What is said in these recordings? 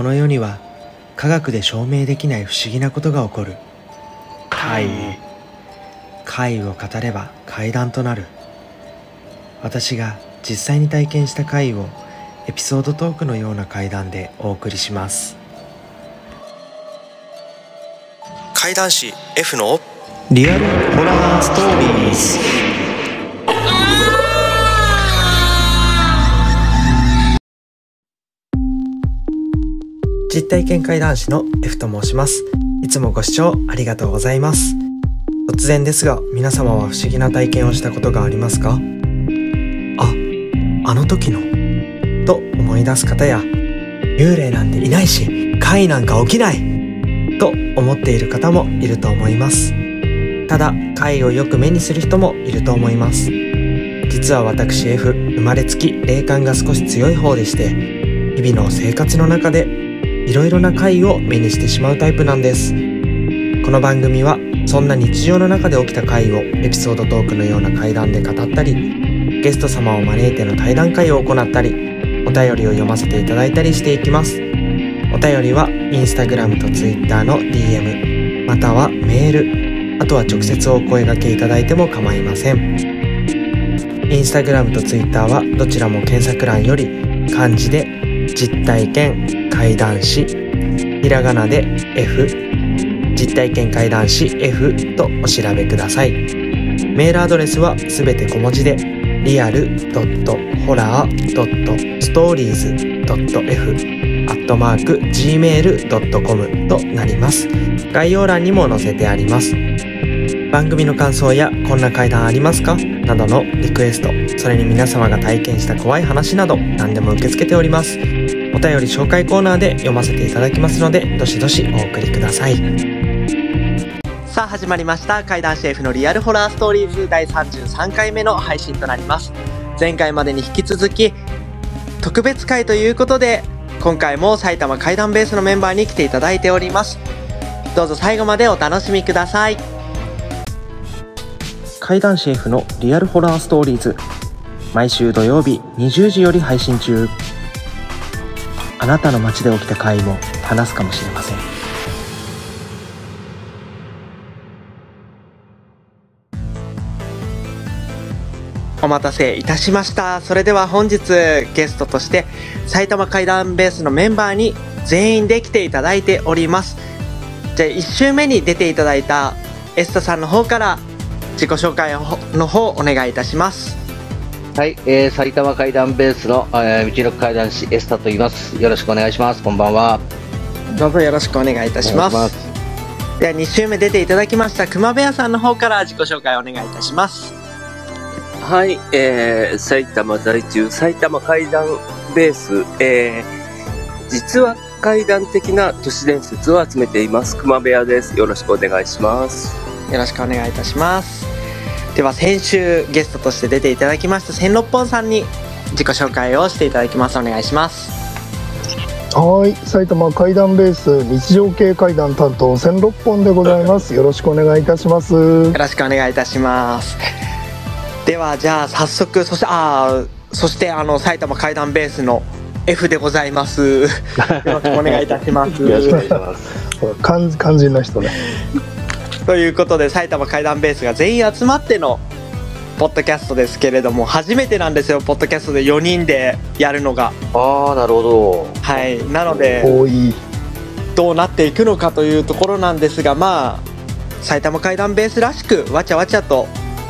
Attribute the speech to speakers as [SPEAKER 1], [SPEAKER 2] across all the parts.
[SPEAKER 1] この世には科学で証明できない不思議なことが起こる。怪異。怪異を語れば怪談となる。私が実際に体験した怪異をエピソードトークのような怪談でお送りします。怪談師 F のリアルホラーストーリー実体験怪談師の F と申します。いつもご視聴ありがとうございます。突然ですが皆様は不思議な体験をしたことがありますか？ああの時の？と思い出す方や幽霊なんていないし怪なんか起きない！と思っている方もいると思います。ただ怪をよく目にする人もいると思います。実は私 F 生まれつき霊感が少し強い方でして日々の生活の中でいろいろな怪を目にしてしまうタイプなんです。この番組はそんな日常の中で起きた怪をエピソードトークのような怪談で語ったりゲスト様を招いての対談会を行ったりお便りを読ませていただいたりしていきます。お便りはインスタグラムとツイッターの DM またはメールあとは直接お声掛けいただいても構いません。インスタグラムとツイッターはどちらも検索欄より漢字で実体験。怪談師。ひらがなで F 実体験怪談師 F とお調べください。メールアドレスはすべて小文字でリアル .horror.stories.f アットマーク gmail.com となります。概要欄にも載せてあります。番組の感想やこんな怪談ありますか？などのリクエストそれに皆様が体験した怖い話など何でも受け付けております。便り紹介コーナーで読ませていただきますのでどしどしお送りください。さあ始まりました。怪談シェフのリアルホラーストーリーズ第33回目の配信となります。前回までに引き続き特別会ということで今回も埼玉怪談ベースのメンバーに来ていただいております。どうぞ最後までお楽しみください。怪談シェフのリアルホラーストーリーズ毎週土曜日20時より配信中あなたの街で起きた怪異も話すかもしれません。お待たせいたしました。それでは本日ゲストとして埼玉怪談ベースのメンバーに全員で来ていただいております。じゃあ1週目に出ていただいたエスタさんの方から自己紹介の方お願いいたします。
[SPEAKER 2] はい、えー、埼玉怪談ベースの、えー、道のく怪談師エスタと言います。よろしくお願いします。こんばんは。
[SPEAKER 1] どうぞよろしくお願いいたします
[SPEAKER 2] ます
[SPEAKER 1] では2週目出ていただきました熊部屋さんの方から自己紹介お願いいたします
[SPEAKER 3] はい、えー、埼玉在住、埼玉怪談ベース、えー、実は怪談的な都市伝説を集めています、熊部屋です。よろしくお願いします。
[SPEAKER 1] よろしくお願いいたしますでは先週ゲストとして出ていただきました千六本さんに自己紹介をしていただきますお願いします
[SPEAKER 4] はい、埼玉怪談ベース日常系怪談担当千六本でございます。よろしくお願いいたします。
[SPEAKER 1] よろしくお願いいたしますではじゃあ早速そしてあーそしてあの埼玉怪談ベースの F でございます よろしくお願いいたします
[SPEAKER 2] よろしくお願いします。
[SPEAKER 4] 肝肝心な人ね。
[SPEAKER 1] ということで埼玉怪談ベースが全員集まってのポッドキャストですけれども初めてなんですよポッドキャストで4人でやるのが
[SPEAKER 2] ああ、なるほど。
[SPEAKER 1] はいなので
[SPEAKER 4] 多い。
[SPEAKER 1] どうなっていくのかというところなんですがまあ埼玉怪談ベースらしくわちゃわちゃと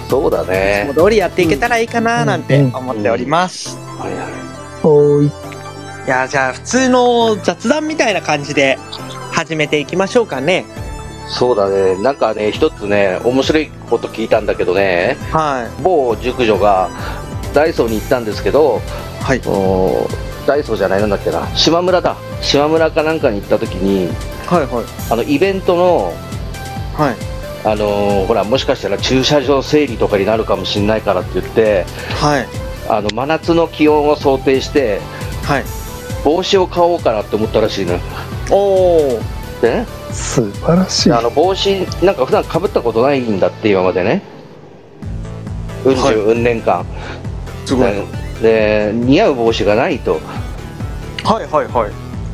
[SPEAKER 2] そうだ
[SPEAKER 1] いつ
[SPEAKER 2] ね
[SPEAKER 1] も。通りやっていけたらいいかななんて
[SPEAKER 4] うん
[SPEAKER 1] 思っております、
[SPEAKER 2] はいはい。
[SPEAKER 4] い
[SPEAKER 1] やじゃあ普通の雑談みたいな感じで始めていきましょうかね
[SPEAKER 2] そうだね。なんかね、一つね、面白いこと聞いたんだけどね、
[SPEAKER 1] は
[SPEAKER 2] 某熟女がダイソーに行ったんですけど、
[SPEAKER 1] いはい。
[SPEAKER 2] おーダイソーじゃないなんだっけな、島村だ。島村かなんかに行った時に、
[SPEAKER 1] はいはい。
[SPEAKER 2] あの、イベントの、
[SPEAKER 1] はい。
[SPEAKER 2] あのーほら、もしかしたら駐車場整理とかになるかもしれないからって言って、
[SPEAKER 1] はい。
[SPEAKER 2] あの真夏の気温を想定して
[SPEAKER 1] はい。
[SPEAKER 2] 帽子を買おうかなって思ったらしいのよ。
[SPEAKER 1] おお
[SPEAKER 2] でね
[SPEAKER 4] 素晴らしい。
[SPEAKER 2] で。あの帽子なんか普段かぶったことないんだって今までね。うん十、
[SPEAKER 1] はい。
[SPEAKER 2] うん年間。
[SPEAKER 1] すごい。
[SPEAKER 2] でで似合う帽子がないと。
[SPEAKER 1] はいはいはい。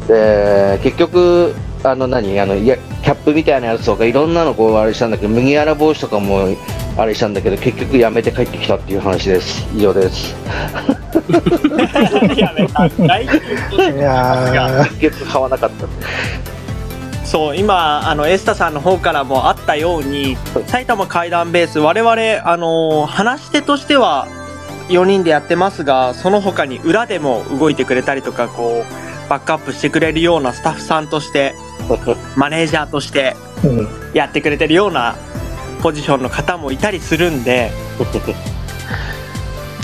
[SPEAKER 2] で結局あの何？あのいやキャップみたいなやつとかいろんなのこうあれしたんだけど麦わら帽子とかもあれしたんだけど結局やめて帰ってきたっていう話です。以上です。
[SPEAKER 5] やめた。大ヒット
[SPEAKER 4] いやー。
[SPEAKER 2] 結局買わなかった
[SPEAKER 5] そう今あのエスタさんの方からもあったように埼玉怪談ベース我々あの話し手としては4人でやってますがその他に裏でも動いてくれたりとかこうバックアップしてくれるようなスタッフさんとして マネージャーとして
[SPEAKER 4] うん。
[SPEAKER 5] やってくれてるようなポジションの方もいたりするんで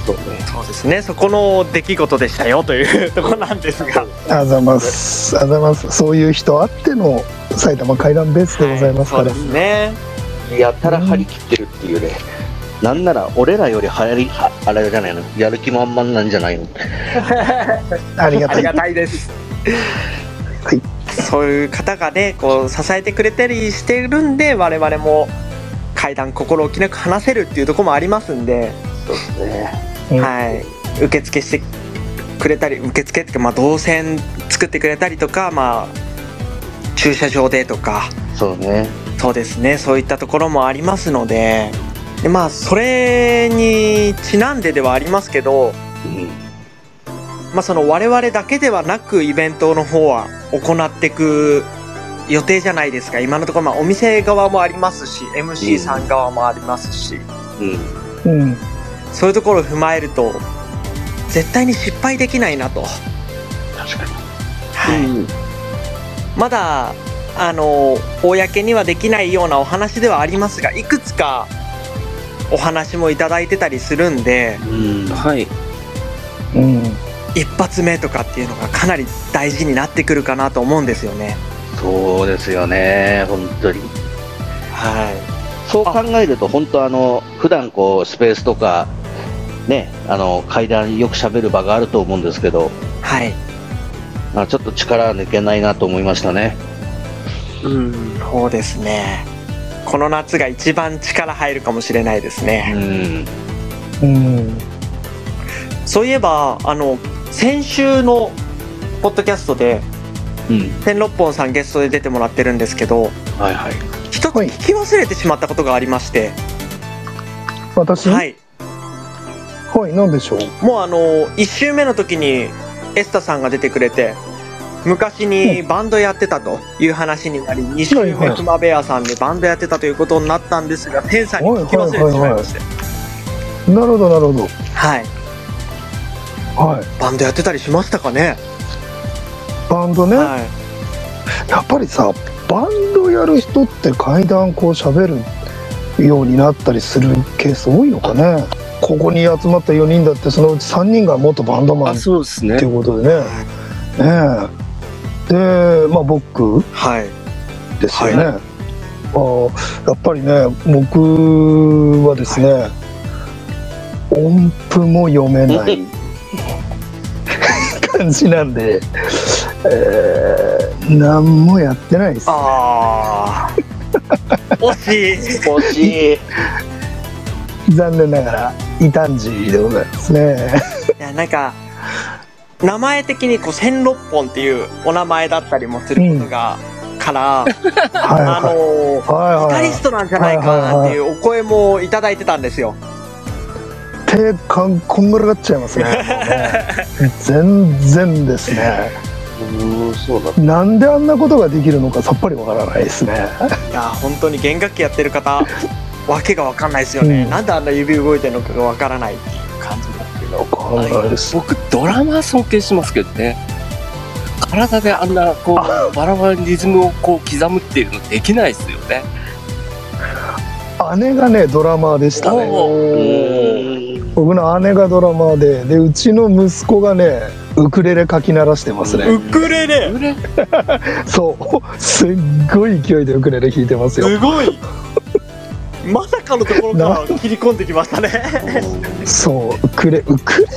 [SPEAKER 2] そうね
[SPEAKER 5] そうですね。そこの出来事でしたよという ところなんですが。
[SPEAKER 4] あざます。あざます。そういう人あっての埼玉怪談ベースでございますから、
[SPEAKER 5] はいそうですね。
[SPEAKER 2] やたら張り切ってるっていうね、なんなら俺らよりはやりはあれじゃないの？やる気満々なんじゃないの？
[SPEAKER 4] ありがたい。
[SPEAKER 5] ありがたいです。
[SPEAKER 4] はい。
[SPEAKER 5] そういう方がね、こう支えてくれたりしてるんで、我々も階段心置きなく話せるっていうところもありますんで、
[SPEAKER 2] そうですね。
[SPEAKER 4] うん
[SPEAKER 5] はい、受付してくれたり、受付っていうか、まあ動線作ってくれたりとか、まあ駐車場でとか、
[SPEAKER 2] そうね。
[SPEAKER 5] そうですね、そういったところもありますので。でまあそれにちなんでではありますけど、
[SPEAKER 2] うん。
[SPEAKER 5] まあ、その我々だけではなくイベントの方は行っていく予定じゃないですか。今のところまあお店側もありますし MC さん側もありますし、
[SPEAKER 2] うん。
[SPEAKER 4] うん
[SPEAKER 5] そういうところを踏まえると絶対に失敗できないなと、
[SPEAKER 2] 確かに、
[SPEAKER 5] はい。
[SPEAKER 2] うん。
[SPEAKER 5] まだあの公にはできないようなお話ではありますがいくつかお話もいただいてたりするんで
[SPEAKER 2] うん。
[SPEAKER 3] はい。
[SPEAKER 4] うん。
[SPEAKER 5] 一発目とかっていうのがかなり大事になってくるかなと思うんですよね。
[SPEAKER 2] そうですよね。本当に。
[SPEAKER 5] はい。
[SPEAKER 2] そう考えると本当あの普段こうスペースとかねあの階段よく喋る場があると思うんですけど。
[SPEAKER 5] はい。
[SPEAKER 2] あちょっと力抜けないなと思いましたね。
[SPEAKER 3] うん。
[SPEAKER 5] そうですね。この夏が一番力入るかもしれないです
[SPEAKER 2] う
[SPEAKER 5] ね。
[SPEAKER 2] ん。
[SPEAKER 4] うん。
[SPEAKER 5] そういえば、あの、先週のポッドキャストで、
[SPEAKER 2] うん。
[SPEAKER 5] 天六本さんゲストで出てもらってるんですけど、
[SPEAKER 2] はいはい。
[SPEAKER 5] 一つ
[SPEAKER 4] はい
[SPEAKER 5] 聞き忘れてしまったことがありまして、
[SPEAKER 4] 私？
[SPEAKER 5] は
[SPEAKER 4] はい。
[SPEAKER 5] い。
[SPEAKER 4] 何でしょう？
[SPEAKER 5] もうあの、1週目の時にエスタさんが出てくれて、昔にバンドやってたという話になり、2週
[SPEAKER 4] はいはい。
[SPEAKER 5] 目クマベアさんでバンドやってたということになったんですが、天さんに聞き忘れてしまいまして。
[SPEAKER 4] なるほどなるほど。
[SPEAKER 5] はい。
[SPEAKER 4] はい。
[SPEAKER 5] バンドやってたりしましたかね？
[SPEAKER 4] バンドね、
[SPEAKER 5] はい。
[SPEAKER 4] やっぱりさバンドやる人って階段こう喋るようになったりするケース多いのかね？ここに集まった4人だってそのうち3人が元バンドマン
[SPEAKER 3] あ、
[SPEAKER 4] っ
[SPEAKER 3] そうですね。
[SPEAKER 4] てい。うことでね。ねえ。でまあ僕
[SPEAKER 5] はい。
[SPEAKER 4] ですよね、あーやっぱりね僕はですね、音符も読めない感じなんで、えー、何もやってないです。
[SPEAKER 5] ああ。惜しい。
[SPEAKER 2] 惜しい。
[SPEAKER 4] 残念ながら異端児でございますね。
[SPEAKER 5] いや、なんか、名前的にこう、千六本っていうお名前だったりもすることが、から、
[SPEAKER 4] はい
[SPEAKER 5] あの
[SPEAKER 4] はい
[SPEAKER 5] ー、
[SPEAKER 4] はいはい。
[SPEAKER 5] ギタリストなんじゃないかなっていうお声もいただいてたんですよ。
[SPEAKER 4] 手かんこんがらがっちゃいますね。全然ですね。
[SPEAKER 2] うんそうだ。
[SPEAKER 4] なんであんなことができるのかさっぱりわからないですね。
[SPEAKER 5] いや、本当に弦楽器やってる方、わけがわかんないですよね。
[SPEAKER 4] うん。
[SPEAKER 5] なんであんな指動いてるのかがわからないっていう感じですけど。
[SPEAKER 4] わからないです。
[SPEAKER 3] 僕、ドラマー尊敬しますけどね。体であんな、こう、バラバラにリズムをこう刻むっていうのできないですよね。
[SPEAKER 4] 姉がねドラマーでしたね。僕の姉がドラマーででうちの息子がねウクレレかき鳴らしてますね。
[SPEAKER 5] ウクレレ？
[SPEAKER 4] そう。すっごい勢いでウクレレ弾いてますよ。
[SPEAKER 5] すごいまさかのところから切り込んできましたね。
[SPEAKER 4] そうウクレウクレ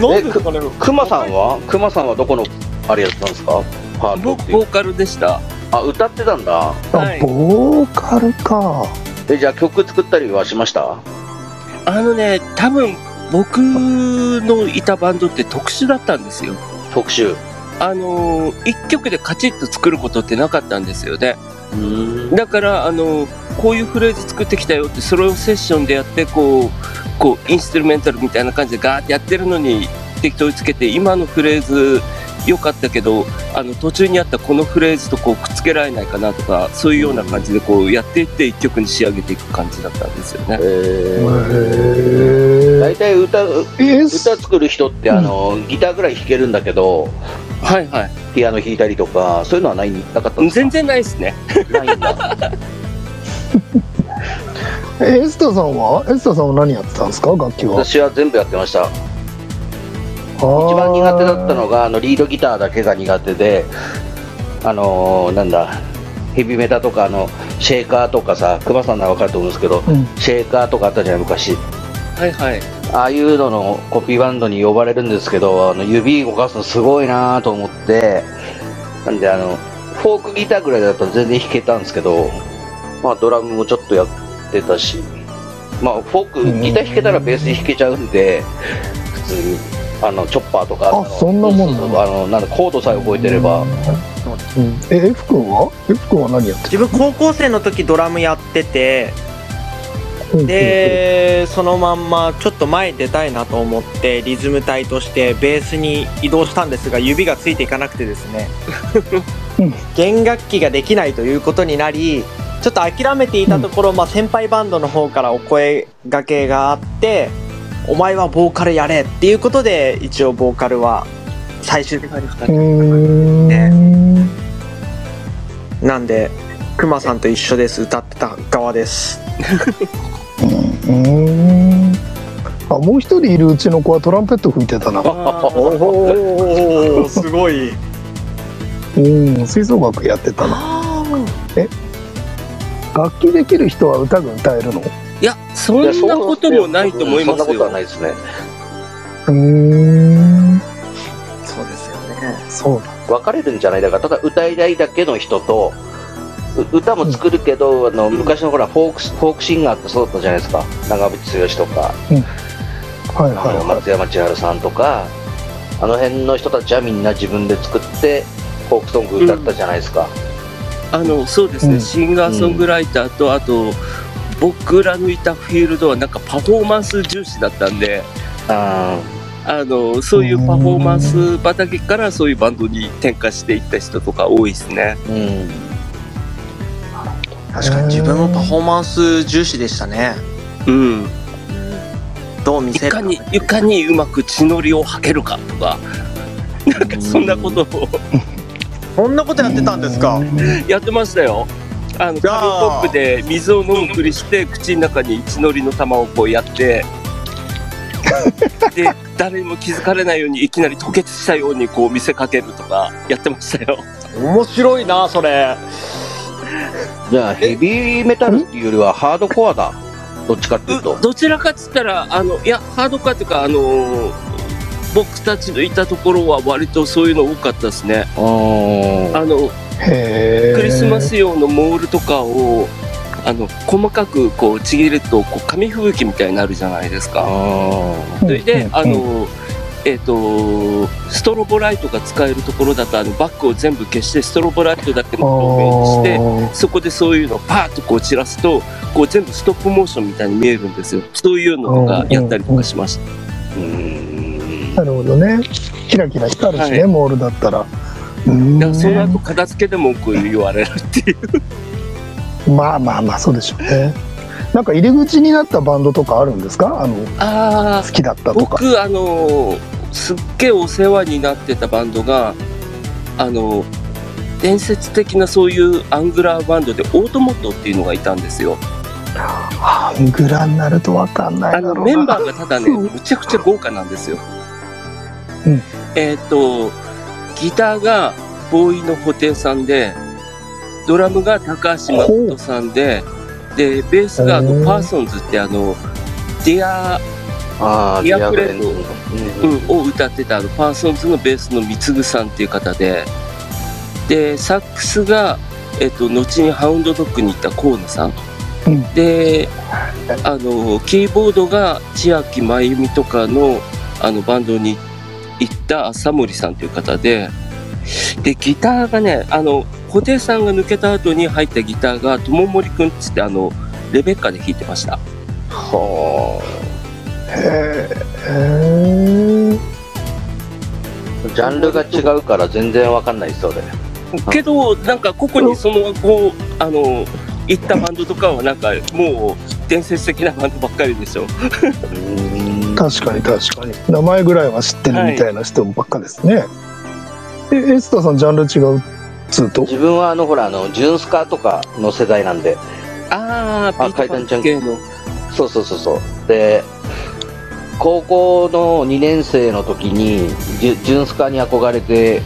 [SPEAKER 5] なんですかね。
[SPEAKER 2] クマさんは？クマさんはどこのあれやってたんですか？パートっ
[SPEAKER 3] ボーカルでした。
[SPEAKER 2] あ歌ってたんだ
[SPEAKER 4] あ、
[SPEAKER 5] はい
[SPEAKER 4] ボーカルか
[SPEAKER 2] えじゃあ曲作ったりはしました？
[SPEAKER 3] あのね、多分、僕のいたバンドって特殊だったんですよ。
[SPEAKER 2] 特集。
[SPEAKER 3] あのー一曲でカチッと作ることってなかったんですよね。
[SPEAKER 2] うん。
[SPEAKER 3] だから、あのーこういうフレーズ作ってきたよって、それをセッションでやって、こう、こう、インストゥルメンタルみたいな感じでガーってやってるのに適当につけて、今のフレーズ良かったけど、あの、途中にあったこのフレーズとこうくっつけられないかなとか、そういうような感じでこうやっていって一曲に仕上げていく感じだったんですよね。
[SPEAKER 2] 大体歌、歌作る人って、あの、ギターぐらい弾けるんだけど、
[SPEAKER 3] はいはい。
[SPEAKER 2] ピアノ弾いたりとか、そういうのはない、なかったんですか？
[SPEAKER 3] 全然ないですね。
[SPEAKER 2] ないんだ。
[SPEAKER 4] えエスタさんは？エスタさんは何やってたんですか？楽器は？
[SPEAKER 2] 私は全部やってました。一
[SPEAKER 4] 一
[SPEAKER 2] 番苦手だったのが、あの、リードギターだけが苦手で、あのーなんだ、ヘビメタとか、あの、シェーカーとかさ、熊さんならわかると思うんですけど、
[SPEAKER 4] うん
[SPEAKER 2] シェーカーとかあったじゃない、昔。
[SPEAKER 3] はいはい。
[SPEAKER 2] ああいうののコピーバンドに呼ばれるんですけど、あの指動かすのすごいなと思って、なんであの、フォークギターぐらいだったら全然弾けたんですけど、まあドラムもちょっとやってたし、まあフォーク、ギター弾けたらベース弾けちゃうんで、普通に、あの、チョッパーとか、
[SPEAKER 4] あ
[SPEAKER 2] の
[SPEAKER 4] そんなもん
[SPEAKER 2] あの、なんだ、コードさえ覚えてれば、
[SPEAKER 4] うん。え F 君は？F 君は何やって
[SPEAKER 1] 自分高校生の時ドラムやってて
[SPEAKER 4] た
[SPEAKER 1] でそのまんまちょっと前に出たいなと思ってリズム隊としてベースに移動したんですが指がついていかなくてですね。
[SPEAKER 4] うん。
[SPEAKER 1] 弦楽器ができないということになりちょっと諦めていたところ、まあ、先輩バンドの方からお声がけがあって「お前はボーカルやれ」っていうことで一応ボーカルは最終的に2
[SPEAKER 4] う
[SPEAKER 1] 人
[SPEAKER 4] ー。ん
[SPEAKER 1] なんでクマさんと一緒です。歌ってた側です
[SPEAKER 4] うん。あもう一人いるうちの子はトランペット吹いてたな。
[SPEAKER 1] おおすごい。
[SPEAKER 4] うん吹奏楽やってたな。楽器できる人は歌が歌えるの？
[SPEAKER 3] いや、そんなこともないと思います
[SPEAKER 2] そんなことは
[SPEAKER 3] よ。
[SPEAKER 2] ないですね。
[SPEAKER 4] うーん。
[SPEAKER 1] そうですよね。
[SPEAKER 4] そう。
[SPEAKER 2] 分かれるんじゃない。だから、ただ歌いたいだけの人と、う歌も作るけど、あの昔のほらフォークスフォークシンガーってそうだったじゃないですか。長渕剛とか、
[SPEAKER 4] はい
[SPEAKER 2] あの
[SPEAKER 4] はい。はい
[SPEAKER 2] 松山千春さんとか。あの辺の人たちはみんな自分で作ってフォークソング歌ったじゃないですか、
[SPEAKER 3] あの、そうですね、
[SPEAKER 4] うん。
[SPEAKER 3] シンガーソングライターと、あと、僕らのいたフィールドはなんかパフォーマンス重視だったんで、
[SPEAKER 2] あ
[SPEAKER 3] あの、そういうパフォーマンス畑からそういうバンドに転化していった人とか多いですね。
[SPEAKER 2] ーうん
[SPEAKER 1] 確かに。自分もパフォーマンス重視でしたね。
[SPEAKER 3] うん。
[SPEAKER 1] どう見せる
[SPEAKER 3] いかに、いかにうまく血のりを吐けるかとか、なんかそんなことを。
[SPEAKER 1] そんなことやってたんですか？
[SPEAKER 3] やってましたよ。あの、紙コップで水を飲むふりして、口の中に血のりの玉をこうやって、で、誰にも気づかれないようにいきなり吐血したようにこう見せかけるとかやってましたよ。
[SPEAKER 1] 面白いなそれ
[SPEAKER 2] じゃあヘビーメタルっていうよりはハードコアだ。どっちかっていうと。
[SPEAKER 3] どちらかっつったら、あの、いや、ハードカーっていうか、あの僕たちのいたところは割とそういうの多かったですね。
[SPEAKER 2] あ
[SPEAKER 3] の、クリスマス用のモールとかを、あの、細かくこうちぎると、こう紙吹雪みたいになるじゃないですか。
[SPEAKER 2] あ
[SPEAKER 3] それで、
[SPEAKER 4] うん。
[SPEAKER 3] あの、えっ、と、ストロボライトが使えるところだと、あの、バッグを全部消して、ストロボライトだけの透明にして、そこでそういうのをパーッとこう散らすと、こう全部ストップモーションみたいに見えるんですよ。そういうのとかやったりとかしました。
[SPEAKER 4] なるほどね。キラキラ光るしね、
[SPEAKER 3] はい。
[SPEAKER 4] モールだったら。うん
[SPEAKER 3] だからその後片付けで文句言われるっていう。
[SPEAKER 4] まあまあまあそうでしょうねなんか入り口になったバンドとかあるんですか？あの
[SPEAKER 3] あ
[SPEAKER 4] 好きだった
[SPEAKER 3] あ、
[SPEAKER 4] とか。
[SPEAKER 3] 僕、あのすっげえお世話になってたバンドが、あの伝説的なそういうアングラーバンドでオートモットっていうのがいたんですよ。
[SPEAKER 4] アングラになるとわかんない
[SPEAKER 3] あのメンバーがただね、
[SPEAKER 4] うん。
[SPEAKER 3] むちゃくちゃ豪華なんですよ。
[SPEAKER 4] うん。
[SPEAKER 3] えっ、と、ギターがボーイの布袋さんで、ドラムが高橋誠さんで、で、ベースがあのパーソンズってあの、ディア、
[SPEAKER 2] あー
[SPEAKER 3] ディアフレンド。
[SPEAKER 2] ディアフレンド。
[SPEAKER 3] うん、を歌ってたあのパーソンズのベースの貢さんっていう方で、で、サックスが、えっ、と、後にハウンドドッグに行った河野さん。
[SPEAKER 4] うん。
[SPEAKER 3] で、あの、キーボードが千秋真由美とかの、あの、バンドに行った浅森さんという方で、で、ギターがね、あの、布袋さんが抜けた後に入ったギターが、友森くんっつって、あの、レベッカで弾いてました。
[SPEAKER 2] は
[SPEAKER 4] へえ
[SPEAKER 2] あ。ジャンルが違うから全然わかんないそれ。
[SPEAKER 3] けど、なんか、ここにその、こう、あの、行ったバンドとかは、なんか、もう、伝説的なバンドばっかりでしょ。
[SPEAKER 2] うん
[SPEAKER 4] 確かに確かに名前ぐらいは知ってるみたいな人ばっかですね、えエスタさんジャンル違うっと？
[SPEAKER 2] 自分はあの、ほら、あの、ジュンスカとかの世代なんで、
[SPEAKER 3] ああ、
[SPEAKER 2] あ
[SPEAKER 3] ビートパンク系の。
[SPEAKER 2] そうそうそうそう。で、高校の2年生の時に、ジュジュンスカに憧れて、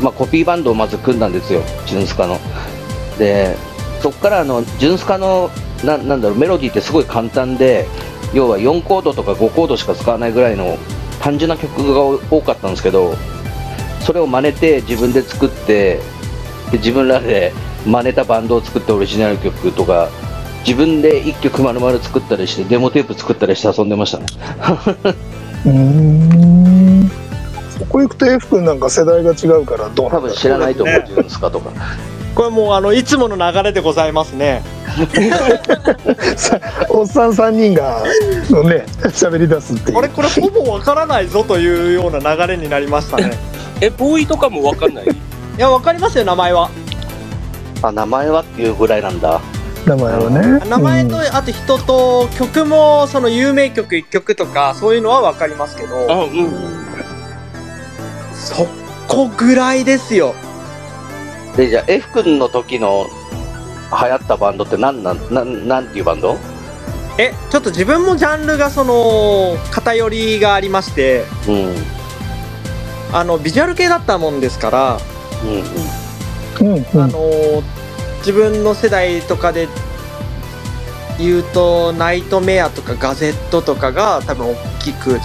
[SPEAKER 2] まあ、コピーバンドをまず組んだんですよ、ジュンスカの。で、そこからあの、ジュンスカの、ななんだろう、メロディーってすごい簡単で、要は4コードとか5コードしか使わないぐらいの単純な曲が多かったんですけど、それを真似て自分で作って、で自分らで真似たバンドを作ってオリジナル曲とか、自分で1曲丸々作ったりして、デモテープ作ったりして遊んでましたね。
[SPEAKER 4] うーん。そこ行くと F 君なんか世代が違うからどうなんだろう。
[SPEAKER 2] 多分知らないと思う、ジュンスカとか。
[SPEAKER 5] これもうあのいつもの流れでございますね。
[SPEAKER 4] さおっさん3人がのね喋り出すっていう。
[SPEAKER 5] これこれほぼわからないぞというような流れになりましたね
[SPEAKER 3] え、ボーイとかもわかんない？
[SPEAKER 5] いやわかりますよ名前は。
[SPEAKER 2] あ、名前はっていうぐらいなんだ。
[SPEAKER 4] 名前はね。
[SPEAKER 5] 名前と、
[SPEAKER 4] うん。
[SPEAKER 5] あと人と曲もその有名曲1曲とかそういうのはわかりますけ
[SPEAKER 3] あ、
[SPEAKER 5] ど
[SPEAKER 3] うん。
[SPEAKER 5] そこぐらいですよ。
[SPEAKER 2] で、じゃあ F 君の時の流行ったバンドって何なん、なん、なんていうバンド？
[SPEAKER 5] えちょっと自分もジャンルがその偏りがありまして。
[SPEAKER 2] うん。うん
[SPEAKER 5] あのビジュアル系だったもんですから、
[SPEAKER 2] うん。
[SPEAKER 4] うんうん
[SPEAKER 5] あの自分の世代とかで言うとナイトメアとかガゼットとかが多分大きく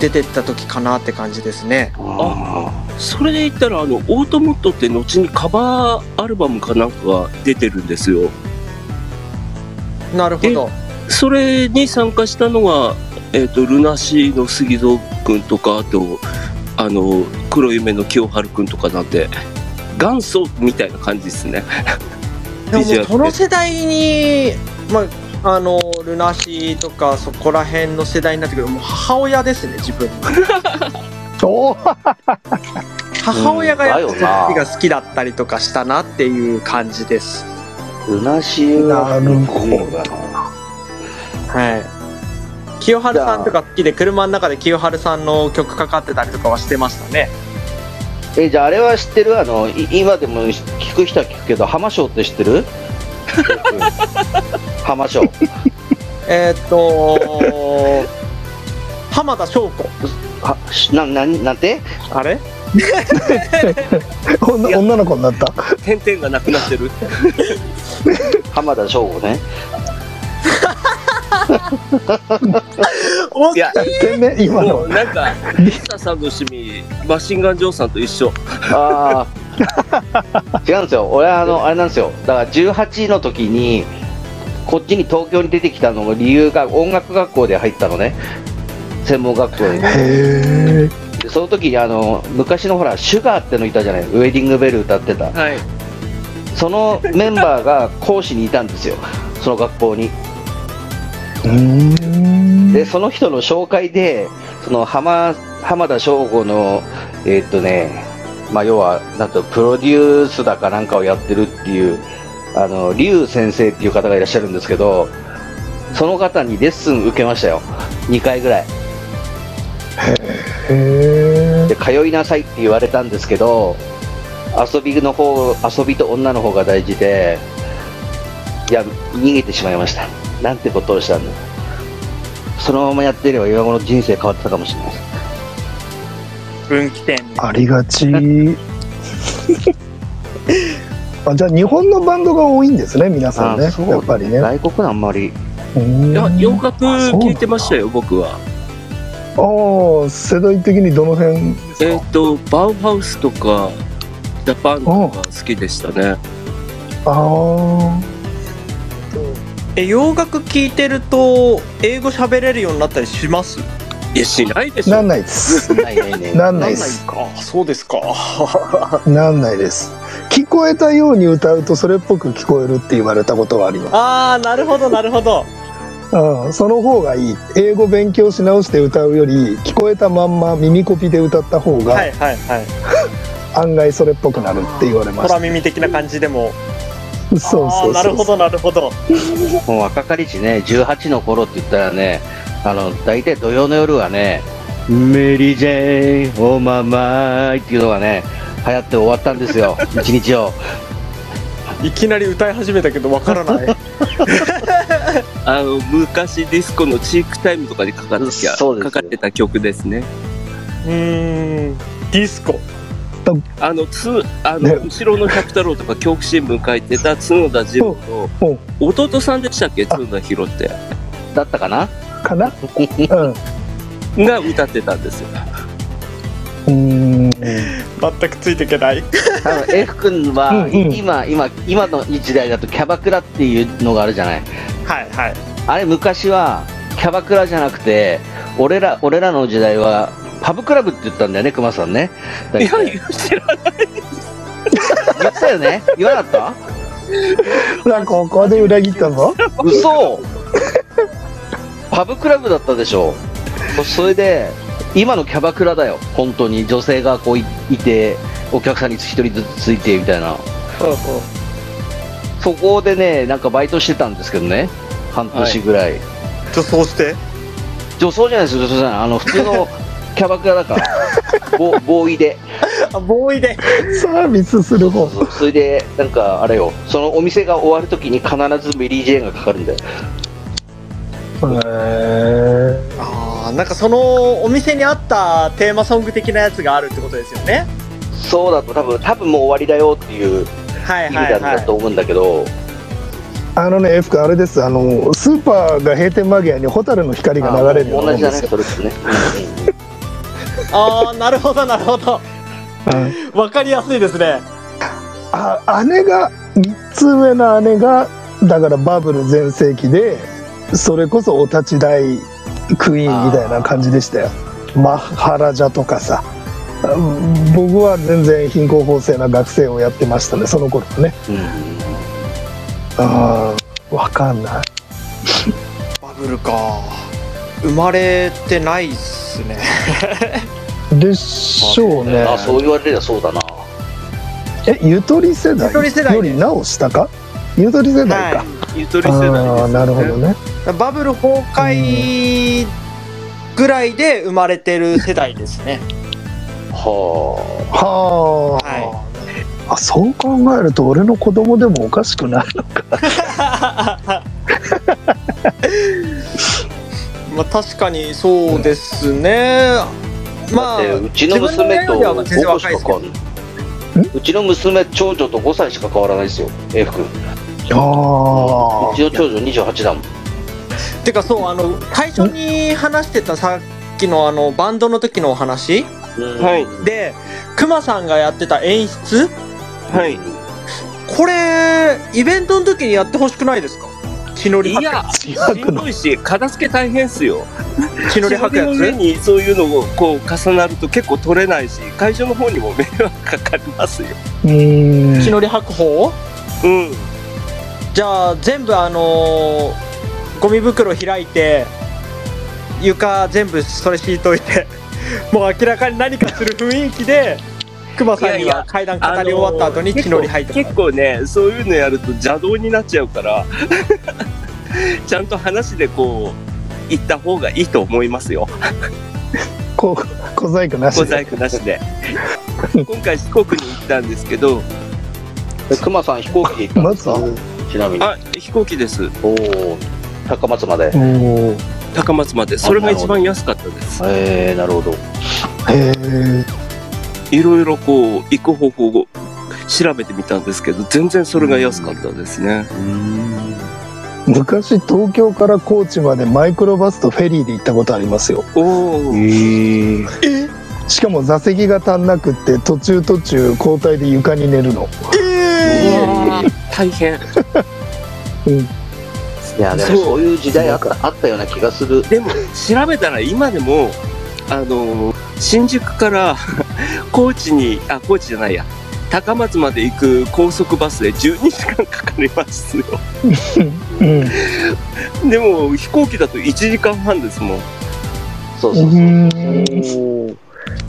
[SPEAKER 5] 出てった時かなって感じですね
[SPEAKER 2] あ
[SPEAKER 3] それで言ったら、あの、オートモットって後にカバーアルバムかなんかが出てるんですよ。
[SPEAKER 5] なるほど
[SPEAKER 3] それに参加したのが、えっ、と、ルナシーの杉蔵くんとか、あと、あの、黒夢の清春くんとかなんで、元祖みたいな感じですね。
[SPEAKER 5] でもその世代にまああのルナシーとかそこら辺の世代になってくるもう母親ですね自分。母親がやっぱ
[SPEAKER 2] うんだよな
[SPEAKER 5] そっちが好きだったりとかしたなっていう感じです。
[SPEAKER 2] ルナシーは
[SPEAKER 4] なるほど。
[SPEAKER 2] だな。
[SPEAKER 5] はい清春さんとか好きで車の中で清春さんの曲かかってたりとかはしてましたね。
[SPEAKER 2] え、じゃああれは知ってる？あの、い今でも聞く人は聞くけど、浜章って知ってる？浜章。
[SPEAKER 5] えーっと浜田翔子。
[SPEAKER 2] は、しな、な、なんて？
[SPEAKER 5] あれ？
[SPEAKER 4] 女女の子になった。
[SPEAKER 3] 点々がなくなってる。
[SPEAKER 2] 浜田省吾ね。
[SPEAKER 5] お
[SPEAKER 3] いや、
[SPEAKER 4] 天然今
[SPEAKER 3] も
[SPEAKER 4] の
[SPEAKER 3] うなんか、リサさんの趣味、マシンガンジョーさんと一緒。
[SPEAKER 2] ああ。違うんですよ。俺あの、あれなんですよ。だから18の時に、こっちに東京に出てきたのが理由が音楽学校で入ったのね。専門学校に。
[SPEAKER 4] へえ
[SPEAKER 2] でその時にあの、昔のほら、シュガーってのいたじゃない？ウェディングベル歌ってた。
[SPEAKER 3] はい。
[SPEAKER 2] そのメンバーが講師にいたんですよ。その学校に。で、その人の紹介で、その浜、浜田省吾の、えーっとね、まあ、要は、なんと、プロデュースだかなんかをやってるっていう、あの、劉先生っていう方がいらっしゃるんですけど、その方にレッスン受けましたよ。2回ぐらい。
[SPEAKER 4] へ
[SPEAKER 2] で、通いなさいって言われたんですけど、遊びの方、遊びと女の方が大事で、いや、逃げてしまいました。なんてことをしたんだ。そのままやっていれば今頃人生変わってたかもしれないです。
[SPEAKER 5] 分岐点
[SPEAKER 4] ありがち あじゃあ日本のバンドが多いんですね皆さんね
[SPEAKER 2] あそう
[SPEAKER 4] やっぱりね
[SPEAKER 2] 外国のあんまり。
[SPEAKER 3] いや、洋楽聞いてましたよ、僕は。
[SPEAKER 4] ああ世代的にどの辺ですか？
[SPEAKER 3] えっ、と、バウハウスとか、ジャパンとか好きでしたね。
[SPEAKER 4] ああ
[SPEAKER 5] え洋楽聴いてると英語喋れるようになったりします？
[SPEAKER 3] いや、しないでしょ。
[SPEAKER 4] なんないです。
[SPEAKER 2] ないないね。
[SPEAKER 4] なんないです。
[SPEAKER 5] か。そうですか。
[SPEAKER 4] なんないです。聞こえたように歌うとそれっぽく聞こえるって言われたことがありま
[SPEAKER 5] ああ、なるほど、なるほど。
[SPEAKER 4] す。うん、その方がいい。英語勉強し直して歌うより、聞こえたまんま耳コピで歌った方が
[SPEAKER 5] はいはいはい。
[SPEAKER 4] 案外それっぽくなるって言われました。
[SPEAKER 5] 空耳的な感じでも。
[SPEAKER 4] そうそう
[SPEAKER 5] なるほど、なるほど。
[SPEAKER 2] もう若かりしね、18の頃って言ったらね、あの、大体土曜の夜はね、メリー・ジェーン、おままーいっていうのがね、流行って終わったんですよ、一日を。
[SPEAKER 5] いきなり歌い始めたけど、わからない。
[SPEAKER 3] あの、昔ディスコのチークタイムとかでかかってきゃ
[SPEAKER 2] そうですよ
[SPEAKER 3] かかってた曲ですね。
[SPEAKER 5] うーん。ディスコ。
[SPEAKER 3] あの、つ、あの、
[SPEAKER 4] ね
[SPEAKER 3] 後ろの百太郎とか教育新聞書いてた角田二郎
[SPEAKER 4] お
[SPEAKER 3] の弟さんでしたっけ？角田博って。
[SPEAKER 2] だったかな？
[SPEAKER 4] かな？うん。
[SPEAKER 3] が歌ってたんですよ。
[SPEAKER 4] うーん。
[SPEAKER 5] 全くついていけない。
[SPEAKER 2] 多分 F 君は、
[SPEAKER 4] うんうん
[SPEAKER 2] 今、今、今の時代だとキャバクラっていうのがあるじゃない？
[SPEAKER 5] はいはい。
[SPEAKER 2] あれ昔は、キャバクラじゃなくて、俺ら、俺らの時代は、パブクラブって言ったんだよね、熊さんね。
[SPEAKER 3] いや、
[SPEAKER 2] 大体
[SPEAKER 3] 言ってら
[SPEAKER 2] 言ってたよね。言わなかった？
[SPEAKER 4] なんかここで裏切ったぞ。
[SPEAKER 2] 嘘。パブクラブだったでしょ。それで今のキャバクラだよ。本当に。女性がこういいてお客さんに一人ずつついてみたいな。そこでねなんかバイトしてたんですけどね。半年ぐらい、
[SPEAKER 5] 女装して？
[SPEAKER 2] 女装じゃないですよ女装じゃない。あの普通の キャバクラだから ボボーイで
[SPEAKER 5] あ、ボーイで。
[SPEAKER 4] サービスする方。
[SPEAKER 2] そうそれでなんかあれよそのお店が終わるときに必ずメリー・ジェーンがかかるんだよ
[SPEAKER 4] へ
[SPEAKER 5] ああ、なんかそのお店にあったテーマソング的なやつがあるってことですよね。
[SPEAKER 2] そうだと多分多分もう終わりだよっていう
[SPEAKER 5] はい
[SPEAKER 2] 意味
[SPEAKER 5] はいはい。
[SPEAKER 2] なんだと思うんだけど、
[SPEAKER 4] あのね、F 君あれです。あの、スーパーが閉店間際にホタルの光が流れるようなも
[SPEAKER 2] 同じだね
[SPEAKER 4] んですよ。
[SPEAKER 2] それですね、
[SPEAKER 5] ああ、なるほどなるほど。
[SPEAKER 4] うん
[SPEAKER 5] わかりやすいですね。
[SPEAKER 4] あ姉が3つ上の姉がだからバブル全盛期でそれこそお立ち台クイーンみたいな感じでしたよマハラジャとかさうん僕は全然貧困法制な学生をやってましたねその頃はね
[SPEAKER 2] うん
[SPEAKER 4] あーわかんない
[SPEAKER 5] バブルか。生まれてないっすね。
[SPEAKER 4] でしょうね。
[SPEAKER 2] あそう言われればそうだな。
[SPEAKER 4] えゆとり世代？
[SPEAKER 5] ゆとり世代
[SPEAKER 4] よりなお下か？ゆとり世代か、
[SPEAKER 3] ゆとり世代です、
[SPEAKER 4] ああなるほどね。
[SPEAKER 5] バブル崩壊ぐらいで生まれてる世代ですね。
[SPEAKER 2] は
[SPEAKER 4] はあ、
[SPEAKER 5] は
[SPEAKER 4] あそう考えると俺の子供でもおかしくないのか。
[SPEAKER 5] まあ確かにそうですね。
[SPEAKER 2] あ
[SPEAKER 5] まあ、
[SPEAKER 2] だってうちの娘と
[SPEAKER 5] 自分の親よりは全然
[SPEAKER 2] 5個しか変わんないうちの娘長女と5歳しか変わらないですよ F 君う
[SPEAKER 4] あ
[SPEAKER 2] ちの長女28だもん
[SPEAKER 5] てかそうあの最初に話してたさっきのあのバンドの時のお話？
[SPEAKER 3] はい。
[SPEAKER 5] でクマさんがやってた演出？
[SPEAKER 3] はい。
[SPEAKER 5] これイベントの時にやってほしくないですか？血のり
[SPEAKER 3] い
[SPEAKER 5] 吐く
[SPEAKER 3] や、し
[SPEAKER 4] んの
[SPEAKER 3] どいし、片付け大変っすよ。
[SPEAKER 5] 血のり吐くや
[SPEAKER 3] 仕事の上
[SPEAKER 5] つ
[SPEAKER 3] にそういうのをこう重なると結構取れないし、会場の方にも迷惑かかりますよ。
[SPEAKER 4] うーん
[SPEAKER 5] 血のり吐く方
[SPEAKER 3] う？ん。
[SPEAKER 5] じゃあ全部あのーゴミ袋開いて床全部それ敷いといて もう明らかに何かする雰囲気でクマさんに
[SPEAKER 3] いやいや
[SPEAKER 5] は階段語り終わった後に血のり吐いて
[SPEAKER 3] 結構ね、そういうのやると邪道になっちゃうから、ちゃんと話でこう、言った方がいいと思いますよ。
[SPEAKER 4] こ小細工なしで
[SPEAKER 3] 小細工なしで。今回四国に行ったんですけど、
[SPEAKER 2] え熊さん飛行機で行ったんですか？ちなみに
[SPEAKER 3] あ、飛行機です。
[SPEAKER 2] おお高松まで
[SPEAKER 3] 高松まで。それが一番安かったです。
[SPEAKER 2] えー、なるほど
[SPEAKER 4] へえ
[SPEAKER 3] いろいろこう、行く方法を調べてみたんですけど、全然それが安かったですね。
[SPEAKER 4] 昔東京から高知までマイクロバスとフェリーで行ったことありますよ。
[SPEAKER 3] おお。
[SPEAKER 5] え
[SPEAKER 4] しかも座席が足んなくって途中途中交代で床に寝るの。
[SPEAKER 5] え
[SPEAKER 3] 大変。
[SPEAKER 2] いや、でも
[SPEAKER 3] そう。
[SPEAKER 2] そういう時代あったあったような気がする。
[SPEAKER 3] でも調べたら今でもあの新宿から 高知にあ高知じゃないや高松まで行く高速バスで12時間かかりますよ。
[SPEAKER 4] うん。
[SPEAKER 3] でも飛行機だと1時間半ですもん。
[SPEAKER 2] そうそう
[SPEAKER 4] う。
[SPEAKER 2] そ
[SPEAKER 4] ん。
[SPEAKER 5] い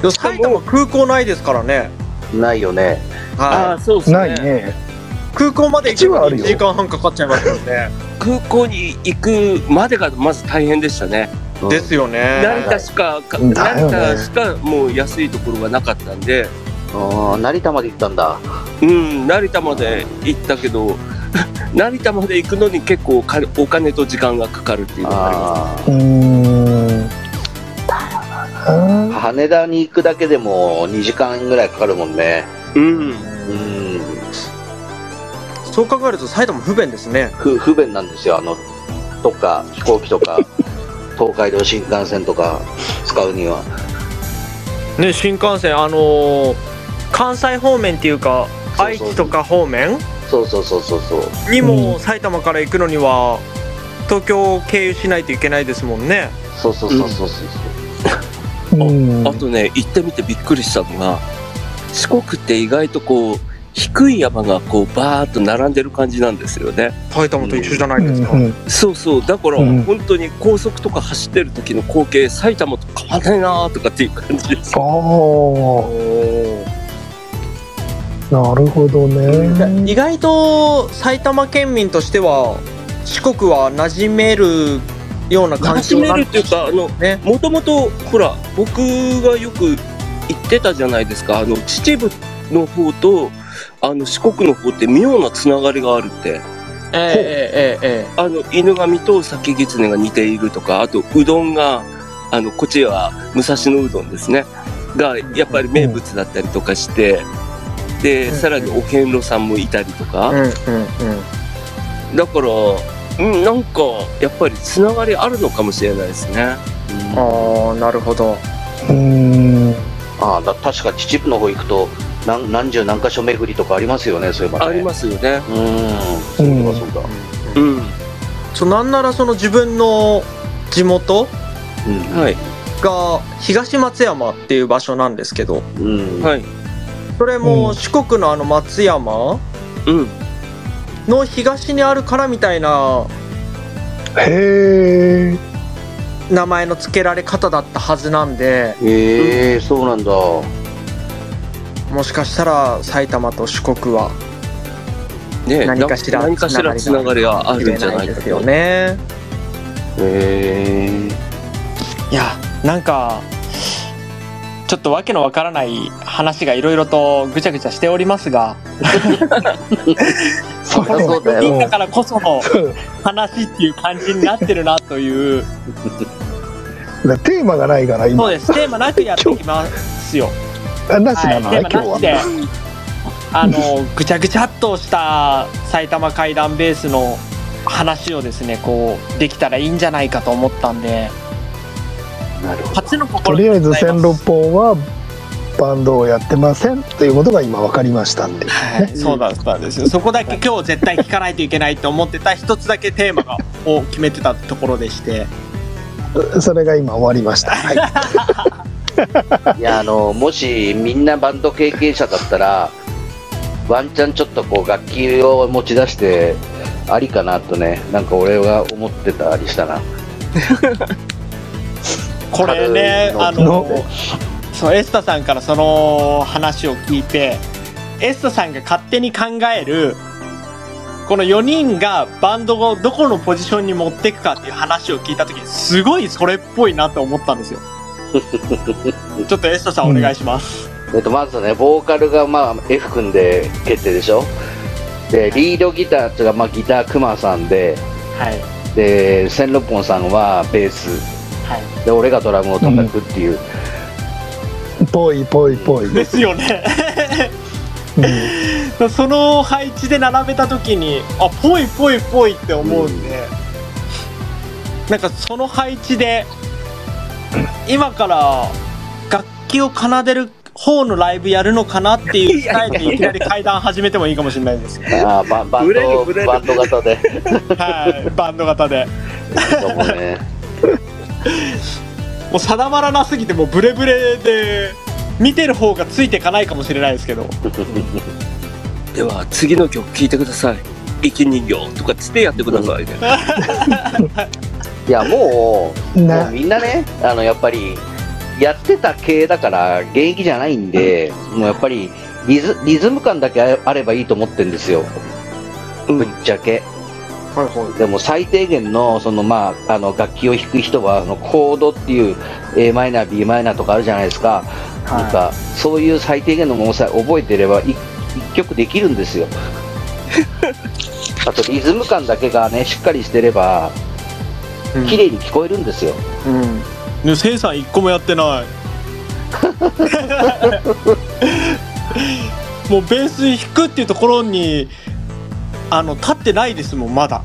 [SPEAKER 5] や埼玉空港ないですからね。
[SPEAKER 2] う。ないよね。
[SPEAKER 3] あ
[SPEAKER 5] は
[SPEAKER 3] あそうですね。
[SPEAKER 4] ないね。
[SPEAKER 5] い空港まで行くのに
[SPEAKER 4] 基地はあるよ。
[SPEAKER 5] 1時間半かかっちゃいますよね。
[SPEAKER 3] 空港に行くまでがまず大変でしたね。
[SPEAKER 2] うん
[SPEAKER 5] ですよね。
[SPEAKER 3] 成田しかか
[SPEAKER 4] だよ
[SPEAKER 3] 成
[SPEAKER 4] ね
[SPEAKER 3] 田しかもう安いところがなかったんで
[SPEAKER 2] ああ、成田まで行ったんだ。
[SPEAKER 3] うん成田まで行ったけど 成田まで行くのに結構お金お金と時間がかかるっていうのがあります
[SPEAKER 2] あ
[SPEAKER 4] うんだよ
[SPEAKER 2] あ。
[SPEAKER 4] な
[SPEAKER 2] 羽田に行くだけでも2時間ぐらいかかるもんね。
[SPEAKER 3] うん
[SPEAKER 2] うん。
[SPEAKER 5] そう考えると埼玉不便ですね
[SPEAKER 2] 不不便なんですよ。あの、とか、飛行機とか、東海道新幹線とか使うには。
[SPEAKER 5] ね新幹線あのー関西方面っていうか
[SPEAKER 2] そう
[SPEAKER 5] 愛知とか方面？
[SPEAKER 2] そうそうそうそうそう。
[SPEAKER 5] にも埼玉から行くのには東京を経由しないといけないですもんね。
[SPEAKER 2] そうそうそうそうそう。
[SPEAKER 4] うん。
[SPEAKER 3] あとね行ってみてびっくりしたのが四国って意外とこう低い山がこうバーッと並んでる感じなんですよね。
[SPEAKER 5] 埼玉と一緒じゃないですか、
[SPEAKER 4] うん
[SPEAKER 3] そうそう。だから
[SPEAKER 4] うん。
[SPEAKER 3] 本当に高速とか走ってる時の光景埼玉と変わんないなーとかっていう感じです。
[SPEAKER 4] ああなるほどね。
[SPEAKER 5] 意外と埼玉県民としては四国は馴染めるような環境なん
[SPEAKER 3] 馴染めるっていうかあの
[SPEAKER 5] ね。
[SPEAKER 3] もともとほら僕がよく行ってたじゃないですか。あの秩父の方とあの四国の方って妙なつながりがあるって。
[SPEAKER 5] えええええ
[SPEAKER 3] あの犬神と酒狐が似ているとかあとうどんがあのこっちは武蔵野うどんですね。がやっぱり名物だったりとかしてで
[SPEAKER 5] うん
[SPEAKER 3] さらにお遍路さんもいたりと
[SPEAKER 5] え
[SPEAKER 3] か。
[SPEAKER 5] うんうんうん。
[SPEAKER 3] だからうんなんかやっぱりつながりあるのかもしれないですね。
[SPEAKER 5] ああなるほど。
[SPEAKER 4] うん。
[SPEAKER 2] ああ、だ確か秩父の方行くと何何十何箇所巡りとかありますよね、そういえばね。
[SPEAKER 3] ありますよね。
[SPEAKER 2] す。うん。そうだそうだ。
[SPEAKER 3] うん。
[SPEAKER 5] そうなんならその自分の地元？
[SPEAKER 2] うん。
[SPEAKER 3] はい。
[SPEAKER 5] が東松山っていう場所なんですけど。
[SPEAKER 2] うん。
[SPEAKER 3] はい
[SPEAKER 5] それも
[SPEAKER 4] うん。
[SPEAKER 5] 四国のあの松山
[SPEAKER 3] うん。
[SPEAKER 5] の東にあるからみたいな
[SPEAKER 4] へえ
[SPEAKER 5] 名前の付けられ方だったはずなんで。
[SPEAKER 2] へえ、そうなんだ。
[SPEAKER 5] もしかしたら埼玉と四国は
[SPEAKER 3] ね
[SPEAKER 5] 何かしら
[SPEAKER 3] な何かしらつながりがあるんじゃない
[SPEAKER 5] ですよね。
[SPEAKER 2] へえ。
[SPEAKER 5] いやなんかちょっとわけのわからない話がいろいろとぐちゃぐちゃしておりますが。
[SPEAKER 4] そ
[SPEAKER 2] りゃそうだよ。
[SPEAKER 5] 4人だからこその話っていう感じになってるなという。
[SPEAKER 4] だテーマがないから
[SPEAKER 5] そう
[SPEAKER 4] 今
[SPEAKER 5] です。テーマなくやっていきますよ。
[SPEAKER 4] あなし
[SPEAKER 5] はい、
[SPEAKER 4] なの
[SPEAKER 5] テ
[SPEAKER 4] ね今日
[SPEAKER 5] ーマなしで
[SPEAKER 4] は
[SPEAKER 5] あのぐちゃぐちゃっとした埼玉怪談ベースの話をですねこうできたらいいんじゃないかと思ったんで
[SPEAKER 4] とりあえず千六本はバンドをやってませんということが今分かりましたっていう
[SPEAKER 5] はい、そうだったんですよ。そこだけ今日絶対聞かないといけないと思ってた一つだけテーマがを決めてたところでして。
[SPEAKER 4] それが今終わりました。はい。
[SPEAKER 2] いや、あの、もしみんなバンド経験者だったら、ワンチャンちょっとこう楽器を持ち出して、ありかなとね、なんか俺は思ってたりしたな。
[SPEAKER 5] これねあのそうエスタさんからその話を聞いてエスタさんが勝手に考えるこの4人がバンドをどこのポジションに持っていくかっていう話を聞いた時にすごいそれっぽいなと思ったんですよ。ちょっとエスタさんお願いします、
[SPEAKER 2] えっと、まずね、ボーカルがまあ F 君で決定でしょ？で、リードギターっていうか、まあギタークマさんで、
[SPEAKER 5] はい。
[SPEAKER 2] で、千六本さんはベース、
[SPEAKER 5] はい
[SPEAKER 2] で、俺がドラムを叩くっていう。
[SPEAKER 4] ぽいぽいぽい、
[SPEAKER 5] ですよね。
[SPEAKER 4] うん。
[SPEAKER 5] その配置で並べた時にあぽいぽいぽいって思うんで、なんかその配置で今から楽器を奏でる方のライブやるのかなっていうスタイルでいきなり階段始めてもいいかもしれないです。
[SPEAKER 2] あーバンバンドバンド型で。
[SPEAKER 5] はい、バンド型で。
[SPEAKER 2] そうね
[SPEAKER 5] もう定まらなすぎてもうブレブレで見てる方がついていかないかもしれないですけど。
[SPEAKER 3] では次の曲聴いてください。生き人形とかつってやってくださいね、
[SPEAKER 2] いやもうも
[SPEAKER 4] な
[SPEAKER 2] うみんなねあのやっぱりやってた系だから現役じゃないんで、もうやっぱりリズリズム感だけああればいいと思ってんですよ。
[SPEAKER 3] うん。
[SPEAKER 2] ぶっちゃけ、
[SPEAKER 5] はいは
[SPEAKER 2] でも最低限のその、まあ、あの楽器を弾く人はあのコードっていう a マイナー b マイナーとかあるじゃないですか,、なんかそういう最低限のものさえ覚えてればい一曲できるんですよ あとリズム感だけがねしっかりしてれば
[SPEAKER 5] い。
[SPEAKER 2] 綺麗に聞こえるんですよ、
[SPEAKER 5] うん。でも、せいさん一個もやってない。もうベース弾くっていうところに、あの、立ってないですもん、まだ。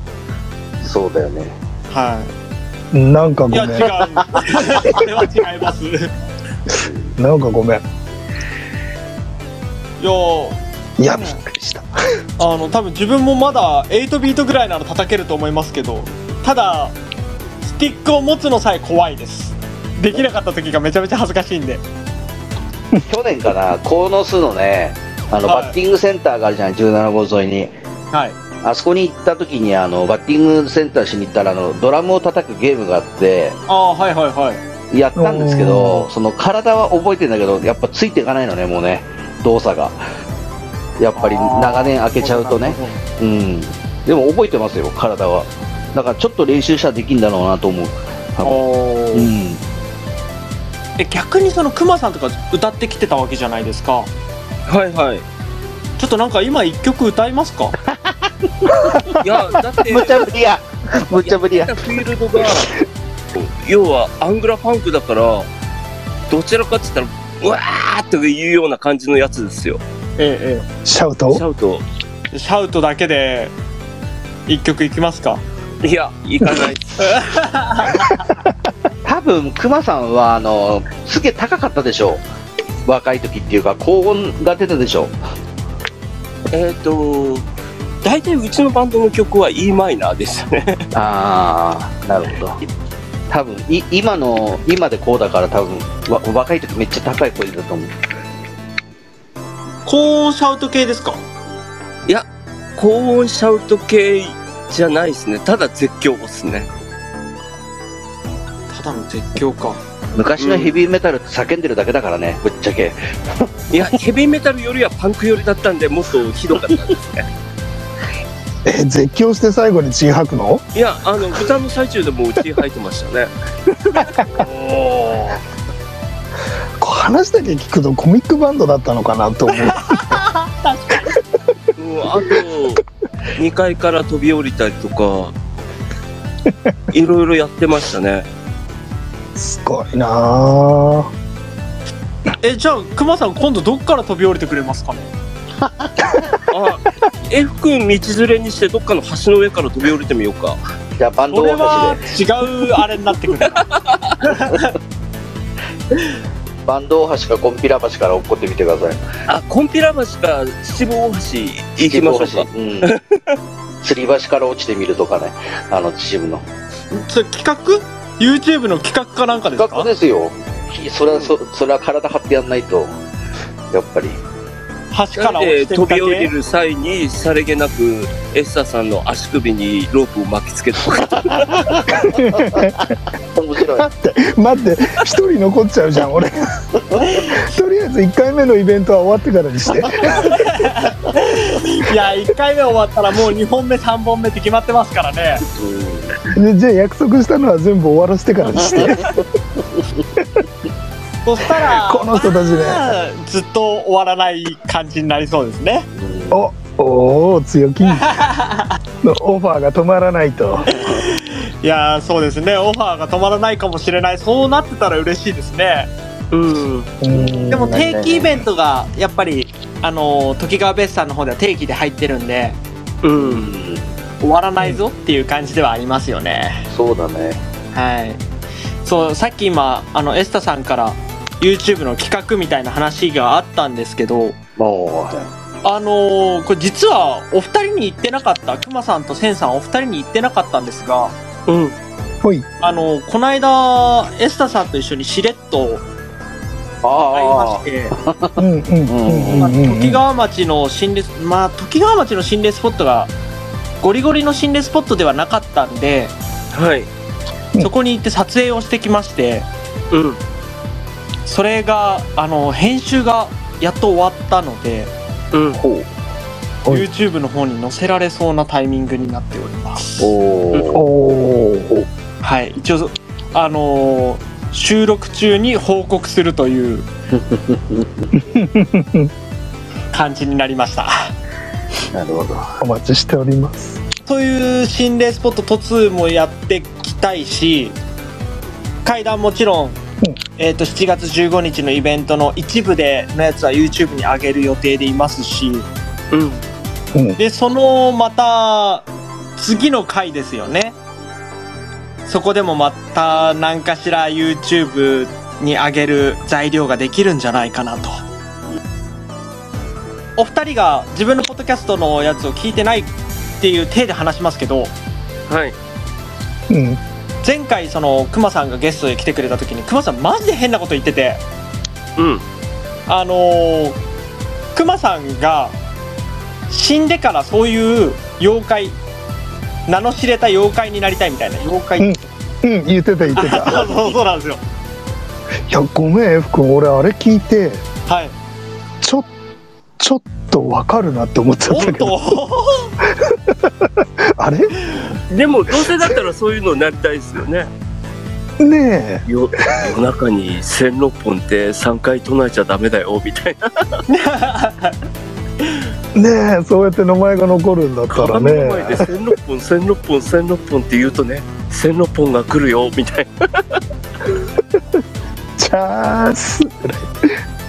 [SPEAKER 2] そうだよね
[SPEAKER 5] は
[SPEAKER 4] なんか
[SPEAKER 5] い。いや、違う。
[SPEAKER 4] ごめん
[SPEAKER 5] あれは違います。い
[SPEAKER 4] なんかごめん
[SPEAKER 5] や、
[SPEAKER 4] いやびっくりした
[SPEAKER 5] あの、多分自分もまだ8ビートぐらいなら叩けると思いますけど、ただ、スティックを持つのさえ怖いです。できなかった時がめちゃめちゃ恥ずかしいんで。
[SPEAKER 2] 去年かな鴻巣のねあの、
[SPEAKER 5] はい
[SPEAKER 2] バッティングセンターがあるじゃない17号沿いに
[SPEAKER 5] はい。
[SPEAKER 2] あそこに行った時にあのバッティングセンターしに行ったらあのドラムを叩くゲームがあって
[SPEAKER 5] ああ、はいはいはい。
[SPEAKER 2] やったんですけ
[SPEAKER 4] お
[SPEAKER 2] どその体は覚えてんだけどやっぱついていかないのねもうね動作が。やっぱり長年開けちゃうとね。うん。でも覚えてますよ体は。だからちょっと練習したらできんだろうなと思う。多うん。
[SPEAKER 5] え逆にそのクマさんとか歌ってきてたわけじゃないですか。
[SPEAKER 3] はいはい。
[SPEAKER 5] ちょっとなんか今一曲歌いますか？
[SPEAKER 3] いやだって
[SPEAKER 2] 無茶ぶりや。無茶ぶりや。
[SPEAKER 3] フィールドが要はアングラファンクだからどちらかって言ったらうわーっていうような感じのやつですよ。
[SPEAKER 5] え
[SPEAKER 4] シャウト？
[SPEAKER 3] シャウト。
[SPEAKER 5] えシャウトだけで一曲いきますか？
[SPEAKER 3] いや行かない。
[SPEAKER 2] 多分クマさんはあのすげえ高かったでしょ？う若い時っていうか高音が出たでしょ？
[SPEAKER 3] えっと大体うちのバンドの曲は e マイナーでしたね。
[SPEAKER 2] ああなるほど。多分い今の今でこうだから多分わ若い時めっちゃ高い声だと思う。
[SPEAKER 5] 高音シャウト系ですか？
[SPEAKER 3] 高音シャウト系じゃないですね。ただ絶叫ですね。
[SPEAKER 5] ただの絶叫か。
[SPEAKER 2] 昔のヘビーメタルって叫んでるだけだからねぶっちゃけ。
[SPEAKER 3] いやヘビーメタルよりはパンク寄りだったんでもっとひどかったですね
[SPEAKER 4] え絶叫して最後に血吐くの？
[SPEAKER 3] いやあの歌の最中でもう血吐いてましたね。
[SPEAKER 4] こう話だけ聞くとコミックバンドだったのかなと思う。
[SPEAKER 3] うんあと2階から飛び降りたりとかいろいろやってましたね。
[SPEAKER 4] すごいな。あ
[SPEAKER 5] えじゃあクマさん今度どっから飛び降りてくれますかね？
[SPEAKER 3] あ F 君道連れにしてどっかの橋の上から飛び降りてみようか。
[SPEAKER 2] じゃあバンド
[SPEAKER 5] これ
[SPEAKER 2] 大橋
[SPEAKER 5] は
[SPEAKER 2] で
[SPEAKER 5] 違うあれになってくる
[SPEAKER 2] バンド大橋かコンピラ橋から落っこってみてください。
[SPEAKER 3] あコンピラ橋か秩父大橋行きましょうか。
[SPEAKER 2] 秩父橋うん。吊り橋から落ちてみるとかね。あの秩父の。
[SPEAKER 5] それ企画？YouTube の企画かなんかです
[SPEAKER 2] 企画
[SPEAKER 5] か
[SPEAKER 2] ですよ。ひそれはそそれは体張ってやんないと。やっぱり
[SPEAKER 5] 橋から落
[SPEAKER 3] で
[SPEAKER 5] ちて
[SPEAKER 3] 飛び降り
[SPEAKER 5] け
[SPEAKER 3] る際にさりげなくエッサさんの足首にロープを巻きつけておく
[SPEAKER 2] 面白い。
[SPEAKER 4] 待って待って一人残っちゃうじゃん俺。とりあえず1回目のイベントは終わってからにして。
[SPEAKER 5] いや1回目終わったらもう2本目3本目って決まってますからね。
[SPEAKER 4] でじゃあ約束したのは全部終わらせてからにして
[SPEAKER 5] そしたら
[SPEAKER 4] この人たちね。
[SPEAKER 5] まあずっと終わらない感じになりそうですね。
[SPEAKER 2] うん
[SPEAKER 4] おおお強気。のオファーが止まらないと。
[SPEAKER 5] いやーそうですね。オファーが止まらないかもしれない。そうなってたら嬉しいですね。
[SPEAKER 3] うん。
[SPEAKER 4] うん。
[SPEAKER 5] でも定期イベントがやっぱりあのー時川ベースさんの方では定期で入ってるんで
[SPEAKER 3] うん。
[SPEAKER 5] 終わらないぞっていう感じではありますよね。
[SPEAKER 2] そうだね。
[SPEAKER 5] はい。そうさっき今あのエスタさんから YouTube の企画みたいな話があったんですけど
[SPEAKER 2] も
[SPEAKER 5] あのーこれ実はお二人に言ってなかったくまさんとせんさんお二人に言ってなかったんですが
[SPEAKER 3] うん。
[SPEAKER 4] ほい。
[SPEAKER 5] あのーこの間エスタさんと一緒にしれっと
[SPEAKER 2] う、
[SPEAKER 5] 会いま
[SPEAKER 2] あ
[SPEAKER 5] して
[SPEAKER 4] うんうんうん
[SPEAKER 5] まあ。時川町の心霊まあ時川町の心霊スポットがゴリゴリの心霊スポットではなかったんで
[SPEAKER 3] はい。
[SPEAKER 4] うん
[SPEAKER 5] そこに行って撮影をしてきまして
[SPEAKER 3] うん。
[SPEAKER 5] それがあの編集がやっと終わったので
[SPEAKER 3] うん
[SPEAKER 2] あ、。ほう。
[SPEAKER 5] YouTube の方に載せられそうなタイミングになっております
[SPEAKER 2] おお。
[SPEAKER 5] はい一応あのー収録中に報告するという 感じになりました
[SPEAKER 2] なるほど。
[SPEAKER 4] お待ちしております。
[SPEAKER 5] という心霊スポット突もやっていきたいし階段もちろん、えー、と7月15日のイベントの一部でのやつは YouTube に上げる予定でいますし
[SPEAKER 3] うん。
[SPEAKER 4] うん。
[SPEAKER 5] でそのまた次の回ですよねそこでもまた何かしら YouTube に上げる材料ができるんじゃないかなとお二人が自分のポッドキャストのやつを聞いてないっていう体で話しますけど
[SPEAKER 3] はい。
[SPEAKER 4] うん。
[SPEAKER 5] 前回そのクマさんがゲストで来てくれた時にクマさんマジで変なこと言ってて
[SPEAKER 3] うん。
[SPEAKER 5] あのー、クマさんが死んでからそういう妖怪名の知れた妖怪になりたいみたいな妖怪、
[SPEAKER 4] うん。うん、言ってた言ってた。
[SPEAKER 5] そうそうなんですよ。
[SPEAKER 4] いや、ごめん、F 君、俺あれ聞いて、
[SPEAKER 5] はい。
[SPEAKER 4] ちょ、ちょっとわかるなって思っちゃった
[SPEAKER 5] 本
[SPEAKER 4] けど、
[SPEAKER 5] 当
[SPEAKER 4] あれ？
[SPEAKER 3] でも、どうせだったらそういうのになりたいですよね。
[SPEAKER 4] ね
[SPEAKER 3] よ夜中に千六本って3回唱えちゃダメだよ、みたいな。
[SPEAKER 4] え、ねえ、そうやって名前が残るんだったら
[SPEAKER 3] 鏡の前で
[SPEAKER 4] ね。
[SPEAKER 3] 千六本、千六本、千六本って言うとね、千六本が来るよ、みたいな。
[SPEAKER 4] チャンス。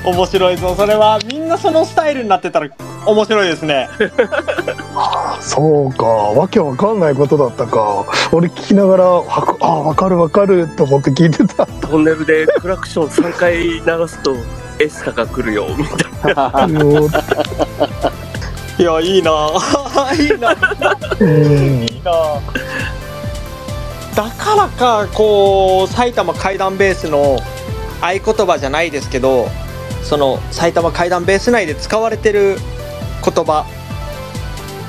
[SPEAKER 5] 面白いぞそれはみんなそのスタイルになってたら面白いですね
[SPEAKER 4] そうか、わけわかんないことだったか。俺聞きながら、わかあ、わかるわかると思って聞いてた。
[SPEAKER 3] トンネルでクラクション3回鳴らすと、エスタが来るよ、みたいな。
[SPEAKER 5] いやいいな いいな
[SPEAKER 4] うん
[SPEAKER 5] いいなだからかこう埼玉怪談ベースの合言葉じゃないですけどその埼玉怪談ベース内で使われてる言葉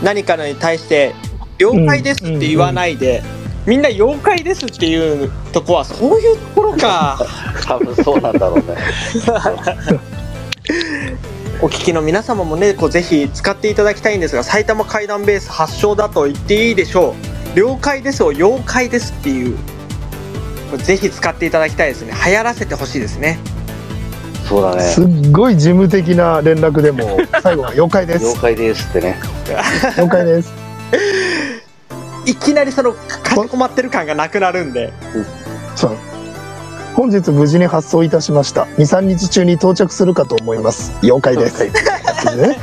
[SPEAKER 5] 何かのに対して「了解です」って言わないで、みんな「妖怪です」っていうとこはそういうところか。
[SPEAKER 2] 多分そうなんだろうね。
[SPEAKER 5] お聞きの皆様もねこうぜひ使っていただきたいんですが埼玉怪談ベース発祥だと言っていいでしょう。了解ですを妖怪ですっていう。ぜひ使っていただきたいですね。流行らせてほしいですね
[SPEAKER 2] そうだね。
[SPEAKER 4] すっごい事務的な連絡でも、最後は妖怪です
[SPEAKER 2] 了。解ですってね。
[SPEAKER 4] 妖怪です。
[SPEAKER 5] いきなりそのかしこまってる感がなくなるんで
[SPEAKER 4] そう。本日無事に発送いたしました。2、3日中に到着するかと思います。妖怪です。ね、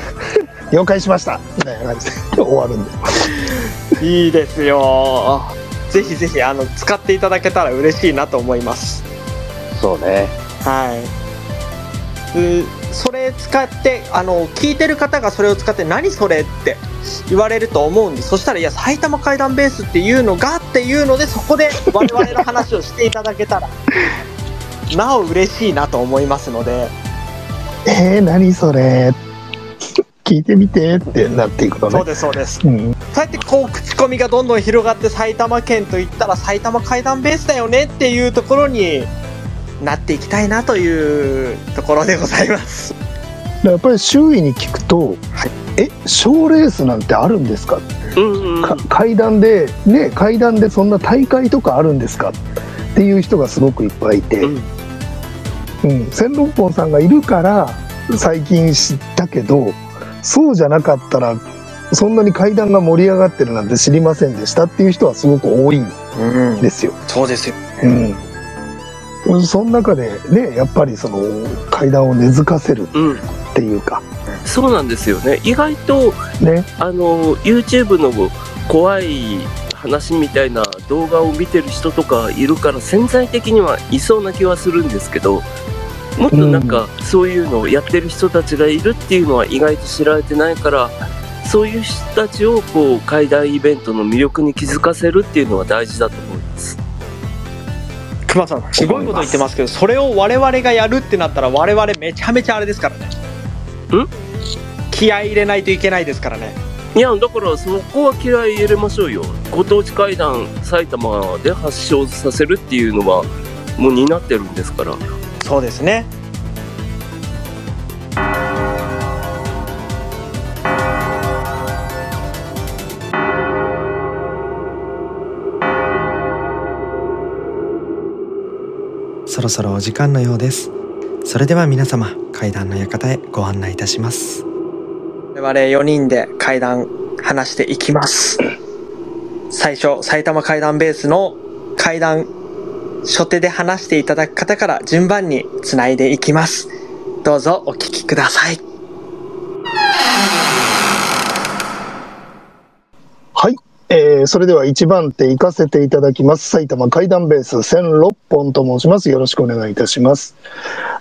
[SPEAKER 4] 妖怪しました。みたいな感じで終わるんで。
[SPEAKER 5] いいですよぜひぜひあの使っていただけたら嬉しいなと思います
[SPEAKER 2] そうね。
[SPEAKER 5] はいでそれ使ってあの聞いてる方がそれを使って何それって言われると思うんでそしたらいや埼玉怪談ベースっていうのがっていうのでそこで我々の話をしていただけたら なお嬉しいなと思いますので。
[SPEAKER 4] えー、何それ？聞いてみてってなっていくのね。
[SPEAKER 5] そうですそうです。
[SPEAKER 4] うん、
[SPEAKER 5] そうやってこう口コミがどんどん広がって埼玉県といったら埼玉怪談ベースだよねっていうところになっていきたいなというところでございます。
[SPEAKER 4] やっぱり周囲に聞くと「え賞レースなんてあるんですか?」
[SPEAKER 3] うんうん。
[SPEAKER 4] か階段でね階段でそんな大会とかあるんですか？っていう人がすごくいっぱいいて、
[SPEAKER 3] うん。
[SPEAKER 4] うん、千六本さんがいるから最近知ったけどそうじゃなかったらそんなに階段が盛り上がってるなんて知りませんでしたっていう人はすごく多いん
[SPEAKER 5] うん
[SPEAKER 4] ですよ。
[SPEAKER 5] そうですよ
[SPEAKER 4] うん、その中でねやっぱりその階段を根付かせる
[SPEAKER 3] うん。
[SPEAKER 4] っていうか
[SPEAKER 3] そうなんですよね。意外と、
[SPEAKER 4] ね
[SPEAKER 3] あの、YouTube の怖い話みたいな動画を見てる人とかいるから潜在的にはいそうな気はするんですけど、もっとなんかそういうのをやってる人たちがいるっていうのは意外と知られてないからそういう人たちをこう会談イベントの魅力に気づかせるっていうのは大事だと思います。
[SPEAKER 5] 熊さんすごいこと言ってますけどそれを我々がやるってなったら我々めちゃめちゃあれですからね。
[SPEAKER 3] ん？
[SPEAKER 5] 気合い入れないといけないですからね。
[SPEAKER 3] いやだからそこは気合い入れましょうよ。ご当地会談埼玉で発祥させるっていうのはもう担ってるんですから。
[SPEAKER 5] そうですね
[SPEAKER 1] そろそろお時間のようです。それでは皆様階段の館へご案内いたします。
[SPEAKER 5] 我々4人で階段話していきます。最初埼玉階段ベースの階段初手で話していただく方から順番につないでいきます。どうぞお聞きください
[SPEAKER 4] はい。えーそれでは1番手行かせていただきます。埼玉階段ベース1006本と申します。よろしくお願いいたします。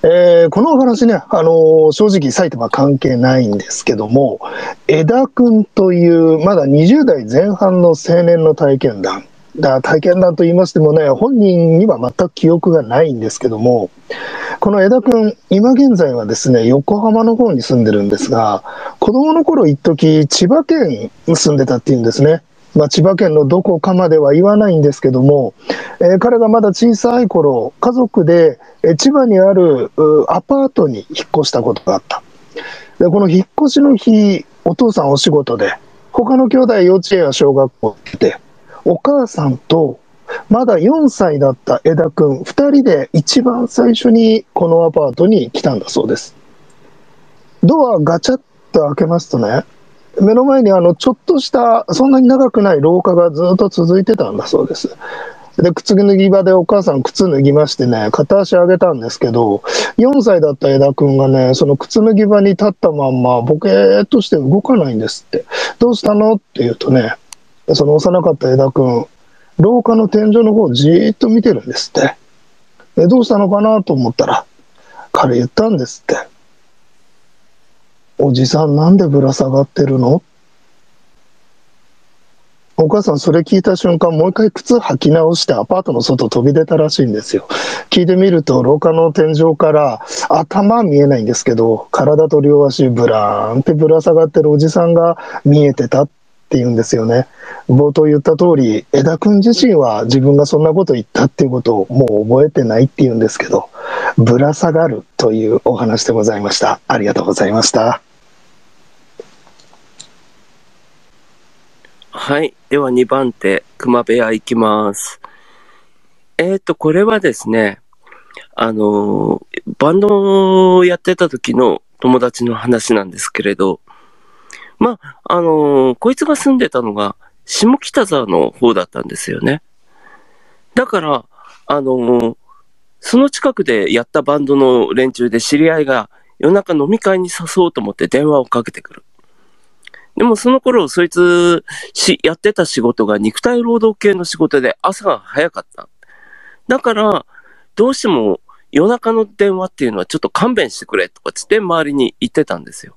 [SPEAKER 4] えーこのお話ね、あのー正直埼玉関係ないんですけども、枝くんというまだ20代前半の青年の体験談。だ体験談と言いましてもね、本人には全く記憶がないんですけども、この枝くん、今現在はですね、横浜の方に住んでるんですが、子供の頃一時千葉県に住んでたっていうんですね。まあ、千葉県のどこかまでは言わないんですけども、えー彼がまだ小さい頃、家族で、千葉にあるアパートに引っ越したことがあった。で、この引っ越しの日、お父さんお仕事で、他の兄弟幼稚園や小学校行って、お母さんと、まだ4歳だった枝くん、2人で一番最初にこのアパートに来たんだそうです。ドアガチャッと開けますとね、目の前にあのちょっとした、そんなに長くない廊下がずっと続いてたんだそうです。で、靴脱ぎ場でお母さん靴脱ぎましてね、片足上げたんですけど、4歳だった枝くんがね、その靴脱ぎ場に立ったまんま、ボケーっとして動かないんですって。どうしたのって言うとね、その幼かった枝くん、廊下の天井の方をじーっと見てるんですって。どうしたのかなと思ったら、彼言ったんですって。おじさんなんでぶら下がってるの？お母さんそれ聞いた瞬間もう一回靴履き直してアパートの外飛び出たらしいんですよ。聞いてみると廊下の天井から頭見えないんですけど体と両足ブラーンってぶら下がってるおじさんが見えてたっていうんですよね。冒頭言った通り枝くん自身は自分がそんなこと言ったっていうことをもう覚えてないっていうんですけどぶら下がるというお話でございました。ありがとうございました。
[SPEAKER 3] はい。では2番手、熊部屋行きます。えっ、と、これはですね、あのーバンドをやってた時の友達の話なんですけれど、まあ、あのーこいつが住んでたのが下北沢の方だったんですよね。だから、あのその近くでやったバンドの連中で知り合いが夜中飲み会に誘おうと思って電話をかけてくる。でもその頃、そいつ、し、やってた仕事が肉体労働系の仕事で朝が早かった。だから、どうしても夜中の電話っていうのはちょっと勘弁してくれとかつって周りに言ってたんですよ。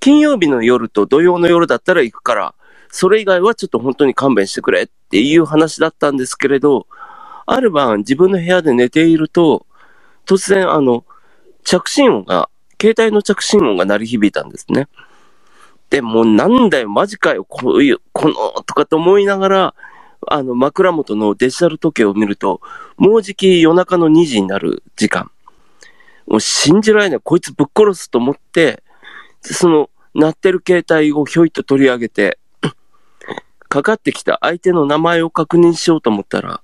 [SPEAKER 3] 金曜日の夜と土曜の夜だったら行くから、それ以外はちょっと本当に勘弁してくれっていう話だったんですけれど、ある晩自分の部屋で寝ていると、突然あの、着信音が、携帯の着信音が鳴り響いたんですね。で、もうなんだよ、マジかよ、こういう、この、とかと思いながら、あの、枕元のデジタル時計を見ると、もうじき夜中の2時になる時間。もう信じられない、こいつぶっ殺すと思って、その、鳴ってる携帯をひょいと取り上げて、かかってきた相手の名前を確認しようと思ったら、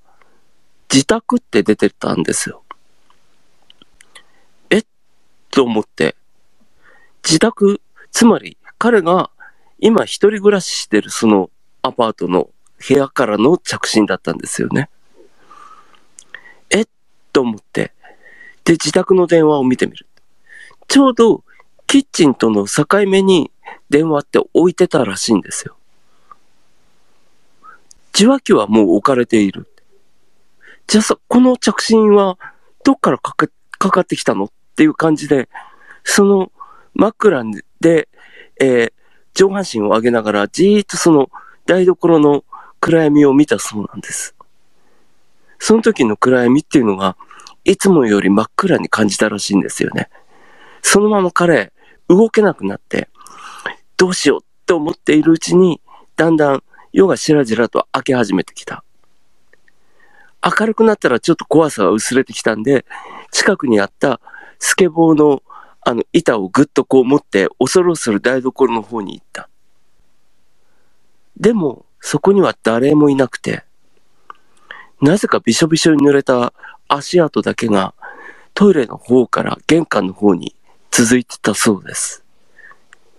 [SPEAKER 3] 自宅って出てたんですよ。えと思って、自宅、つまり彼が今一人暮らししてるそのアパートの部屋からの着信だったんですよね。えっと思って、で、自宅の電話を見てみる。ちょうどキッチンとの境目に電話って置いてたらしいんですよ。受話器はもう置かれている。じゃあさ、この着信はどっからかけ、かかってきたの？っていう感じで、その枕で、えー、上半身を上げながらじーっとその台所の暗闇を見たそうなんです。その時の暗闇っていうのが、いつもより真っ暗に感じたらしいんですよね。そのまま彼、動けなくなって、どうしようって思っているうちに、だんだん夜がしらじらと明け始めてきた。明るくなったらちょっと怖さが薄れてきたんで、近くにあったスケボーのあの板をぐっとこう持って恐る恐る台所の方に行った。でも、そこには誰もいなくて、なぜかびしょびしょに濡れた足跡だけがトイレの方から玄関の方に続いてたそうです。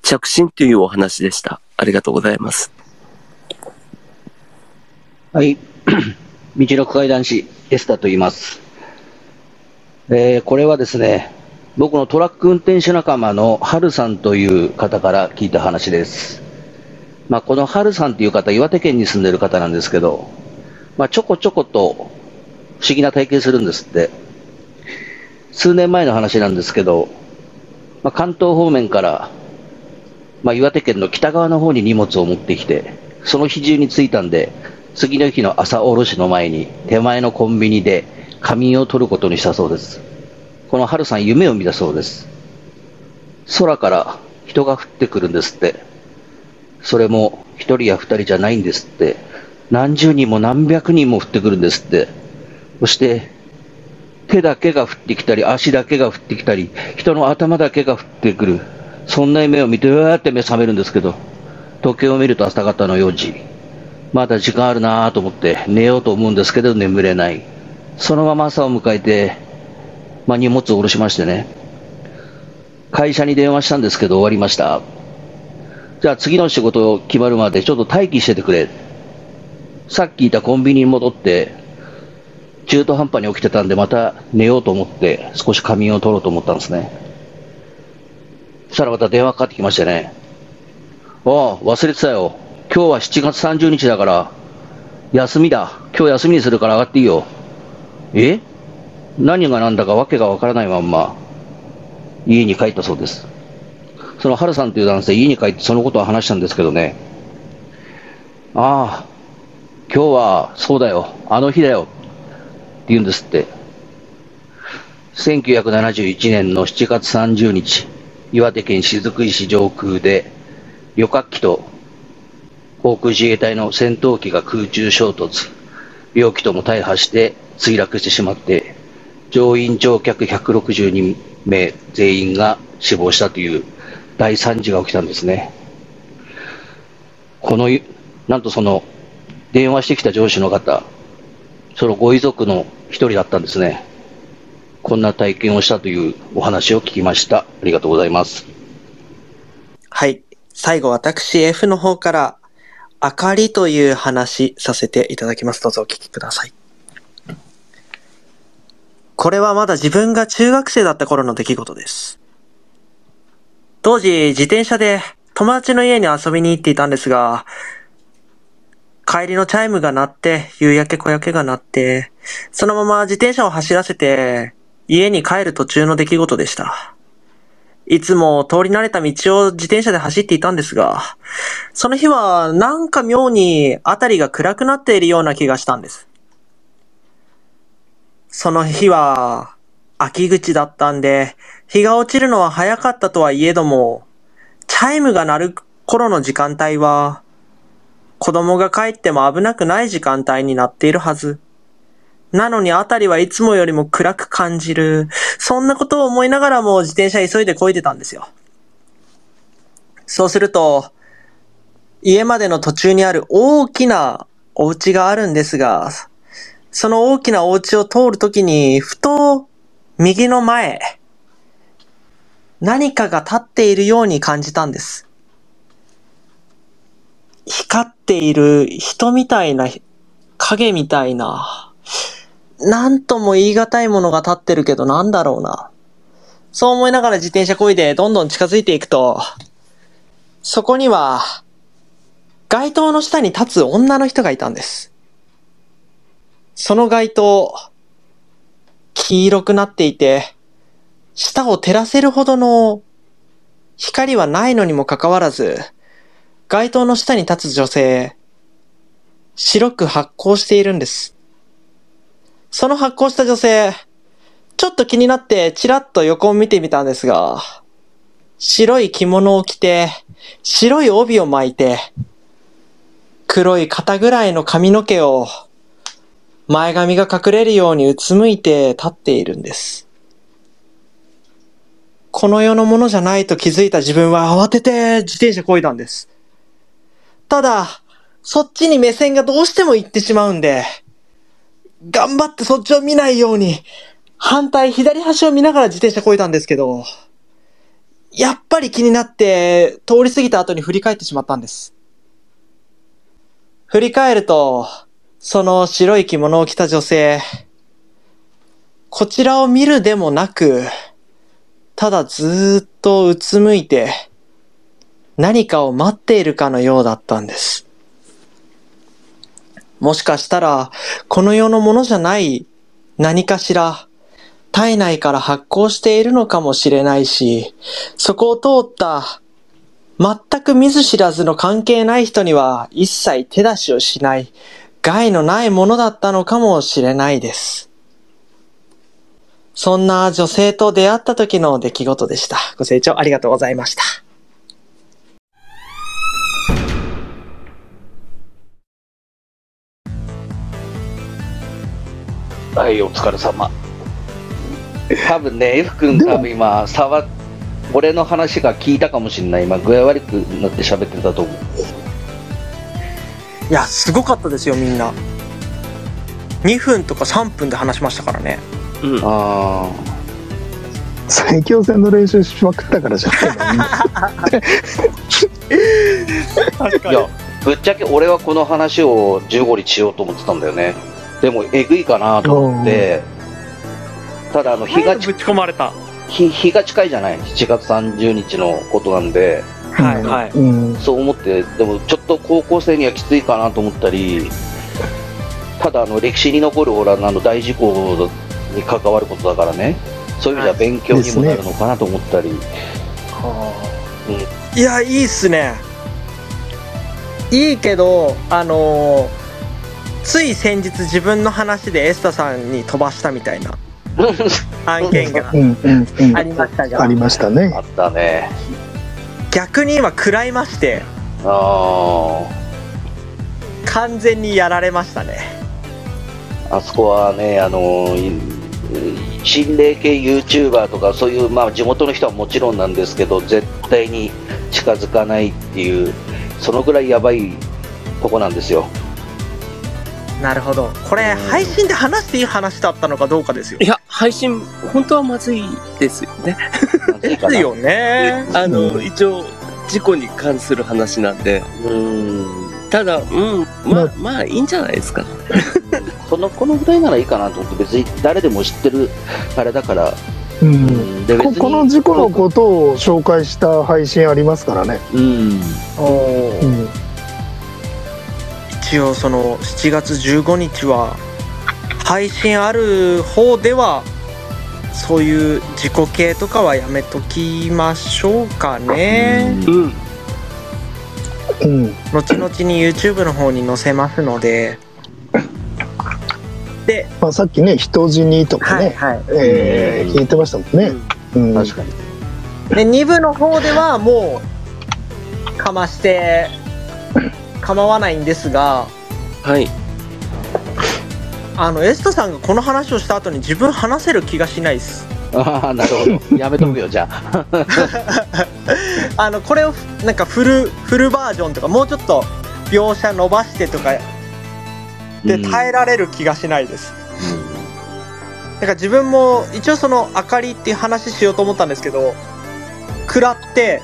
[SPEAKER 3] 着信というお話でした。ありがとうございます。
[SPEAKER 2] はい。道の階段師、エスタと言います。えー、これはですね、僕のトラック運転手仲間のハルさんという方から聞いた話です。まあ、このハルさんという方、岩手県に住んでる方なんですけど、まあ、ちょこちょこと不思議な体験するんですって。数年前の話なんですけど、まあ、関東方面から、まあ、岩手県の北側の方に荷物を持ってきて、その日中に着いたんで、次の日の朝おろしの前に手前のコンビニで仮眠を取ることにしたそうです。この春さん夢を見たそうです。空から人が降ってくるんですって。それも一人や二人じゃないんですって。何十人も何百人も降ってくるんですって。そして、手だけが降ってきたり、足だけが降ってきたり、人の頭だけが降ってくる。そんな夢を見て、うわーって目覚めるんですけど、時計を見ると朝方の4時。まだ時間あるなぁと思って寝ようと思うんですけど眠れない。そのまま朝を迎えて、まあ、荷物を下ろしましてね。会社に電話したんですけど終わりました。じゃあ次の仕事決まるまでちょっと待機しててくれ。さっきいたコンビニに戻って、中途半端に起きてたんでまた寝ようと思って少し仮眠を取ろうと思ったんですね。そしたらまた電話かかってきましてね。ああ、忘れてたよ。今日は7月30日だから、休みだ。今日休みにするから上がっていいよ。え？何が何だかわけがわからないまんま、家に帰ったそうです。その春さんという男性、家に帰ってそのことを話したんですけどね、ああ、今日はそうだよ、あの日だよ、って言うんですって。1971年の7月30日、岩手県雫石上空で、旅客機と航空自衛隊の戦闘機が空中衝突、両機とも大破して墜落してしまって、乗員乗客162名全員が死亡したという大惨事が起きたんですね。この、なんとその、電話してきた上司の方、そのご遺族の一人だったんですね。こんな体験をしたというお話を聞きました。ありがとうございます。
[SPEAKER 5] はい。最後、私 F の方から明かりという話させていただきます。どうぞお聞きください。これはまだ自分が中学生だった頃の出来事です。当時、自転車で友達の家に遊びに行っていたんですが、帰りのチャイムが鳴って、夕焼け小焼けが鳴って、そのまま自転車を走らせて、家に帰る途中の出来事でした。いつも通り慣れた道を自転車で走っていたんですが、その日はなんか妙に辺りが暗くなっているような気がしたんです。その日は秋口だったんで、日が落ちるのは早かったとはいえども、チャイムが鳴る頃の時間帯は、子供が帰っても危なくない時間帯になっているはず。なのにあたりはいつもよりも暗く感じる。そんなことを思いながらも自転車急いで漕いでたんですよ。そうすると、家までの途中にある大きなお家があるんですが、その大きなお家を通るときに、ふと右の前、何かが立っているように感じたんです。光っている人みたいな、影みたいな、なんとも言い難いものが立ってるけどなんだろうな。そう思いながら自転車こいでどんどん近づいていくと、そこには、街灯の下に立つ女の人がいたんです。その街灯、黄色くなっていて、舌を照らせるほどの光はないのにもかかわらず、街灯の下に立つ女性、白く発光しているんです。その発光した女性、ちょっと気になってチラッと横を見てみたんですが、白い着物を着て、白い帯を巻いて、黒い肩ぐらいの髪の毛を前髪が隠れるようにうつむいて立っているんです。この世のものじゃないと気づいた自分は慌てて自転車こいだんです。ただ、そっちに目線がどうしても行ってしまうんで、頑張ってそっちを見ないように、反対左端を見ながら自転車こいだんですけど、やっぱり気になって通り過ぎた後に振り返ってしまったんです。振り返ると、その白い着物を着た女性、こちらを見るでもなく、ただずーっとうつむいて、何かを待っているかのようだったんです。もしかしたら、この世のものじゃない何かしら、体内から発光しているのかもしれないし、そこを通った、全く見ず知らずの関係ない人には一切手出しをしない、害のないものだったのかもしれないです。そんな女性と出会った時の出来事でした。ご清聴ありがとうございました。
[SPEAKER 2] はい、お疲れ様。多分ね、F 君多分今、触っ俺の話が聞いたかもしれない。今、具合悪くなって喋ってたと思う。
[SPEAKER 5] いや、すごかったですよ、みんな。2分とか3分で話しましたからね。
[SPEAKER 3] うん。
[SPEAKER 2] あ
[SPEAKER 4] 最強戦の練習しまくったからじゃない。
[SPEAKER 2] いや、ぶっちゃけ俺はこの話を15日しようと思ってたんだよね。でも、えぐいかなと思って、ただ、あの、日がち
[SPEAKER 5] ぶち込まれた。
[SPEAKER 2] 日日が近いじゃない？7月30日のことなんで
[SPEAKER 5] はいはい。
[SPEAKER 4] うん。
[SPEAKER 2] そう思ってでもちょっと高校生にはきついかなと思ったりただあの歴史に残るオランダの大事故に関わることだからね。そういう意味では勉強にもなるのかなと思ったり、
[SPEAKER 5] いや、いいっすね。いいけど、あのーつい先日自分の話でエスタさんに飛ばしたみたいな。案件が
[SPEAKER 4] うんうんうん
[SPEAKER 5] ありましたが
[SPEAKER 4] あ、りましたね
[SPEAKER 2] あったね
[SPEAKER 5] 逆に今食らいまして、
[SPEAKER 2] あ
[SPEAKER 5] 完全にやられましたね。
[SPEAKER 2] ーあそこはねあのい心霊系 YouTuber とかそういう、まあ、地元の人はもちろんなんですけど絶対に近づかないっていうそのぐらいやばいとこなんですよ
[SPEAKER 5] なるほど。これ、配信で話していい話だったのかどうかですよ
[SPEAKER 3] い。や、配信、本当はまずいですよね。
[SPEAKER 5] ですよね。
[SPEAKER 3] あの、一応、事故に関する話なんで。
[SPEAKER 2] うーん。
[SPEAKER 3] ただ、うん、まあ、まあ、いいんじゃないですか。
[SPEAKER 2] このこのぐらいならいいかなと思って別に誰でも知ってるあれだから、
[SPEAKER 4] うん。
[SPEAKER 2] で
[SPEAKER 4] ここの事故のことを紹介した配信ありますからね、
[SPEAKER 2] うん。
[SPEAKER 4] うん、
[SPEAKER 5] 一応その7月15日は配信ある方ではそういう自己系とかはやめときましょうかね、
[SPEAKER 3] うん。
[SPEAKER 4] うん、
[SPEAKER 5] 後々に YouTube の方に載せますので。で
[SPEAKER 4] まあ、さっきね人死にとかね、
[SPEAKER 5] はい
[SPEAKER 4] えー聞いてましたもんね、うん、
[SPEAKER 2] 確かに。
[SPEAKER 5] で2部の方ではもうかまして構わないんですが。
[SPEAKER 3] はい。
[SPEAKER 5] あのエストさんがこの話をした後に自分話せる気がしないです。
[SPEAKER 2] ああなるほど。やめとくよじゃあ。
[SPEAKER 5] あのこれをなんかフルフルバージョンとかもうちょっと描写伸ばしてとかで耐えられる気がしないです、だから自分も一応その明かりっていう話しようと思ったんですけど食らって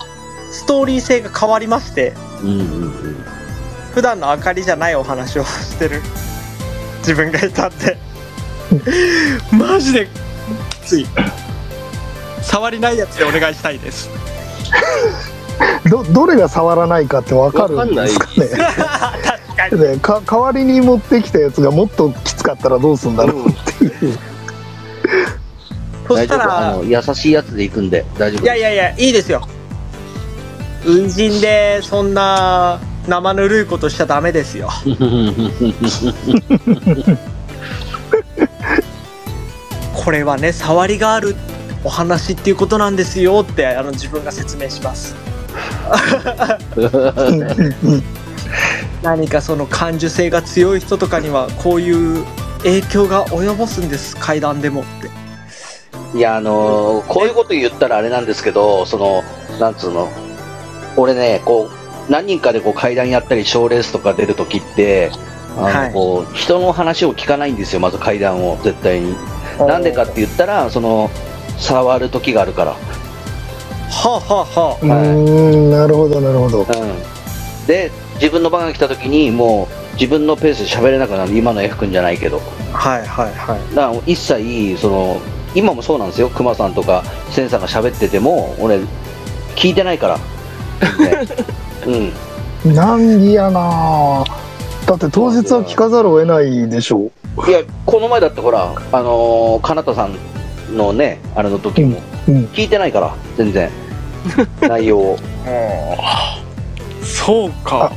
[SPEAKER 5] ストーリー性が変わりまして
[SPEAKER 2] うんうんうん。
[SPEAKER 5] 普段の明かりじゃないお話をしてる自分がいたんで マジできつい。触りないやつでお願いしたいです。
[SPEAKER 4] どどれが触らないかって分かるんですかね。
[SPEAKER 5] 確かに。
[SPEAKER 4] でか代わりに持ってきたやつがもっときつかったらどうすんだろう。っていう、
[SPEAKER 5] そした
[SPEAKER 2] 大丈夫あ
[SPEAKER 5] ら
[SPEAKER 2] の、優しいやつで行くんで、大丈夫
[SPEAKER 5] いやいやいやいいですよ。初陣でそんな生ぬるいことしちゃダメですよ。これはね触りがあるお話っていうことなんですよってあの自分が説明します。何かその感受性が強い人とかにはこういう影響が及ぼすんです階段でもって。
[SPEAKER 2] いや、あのーこういうこと言ったらあれなんですけど、その、なんつうの、俺ね、こう、何人かでこう階段やったり、賞レースとか出るときって、あの、
[SPEAKER 5] はい
[SPEAKER 2] こう、人の話を聞かないんですよ、まず階段を、絶対に。なんでかって言ったら、その、触る時があるから。
[SPEAKER 5] はあはあは
[SPEAKER 4] うーんなるほどなるほど
[SPEAKER 2] うん。で、自分の番が来た時に、もう、自分のペースで喋れなくなる。今の F 君じゃないけど。
[SPEAKER 5] あはいはいはい
[SPEAKER 2] だから一切その今もそうなんですよクマさんとかセンさんが喋ってても俺聞いてないから 全然うん。
[SPEAKER 4] 難儀やなだって当日は聞かざるを得ないでしょう。
[SPEAKER 2] いやこの前だってほらあのー、かなたさんのねあれの時も
[SPEAKER 4] うん。
[SPEAKER 2] 聞いてないから全然。内容を。
[SPEAKER 5] そうか。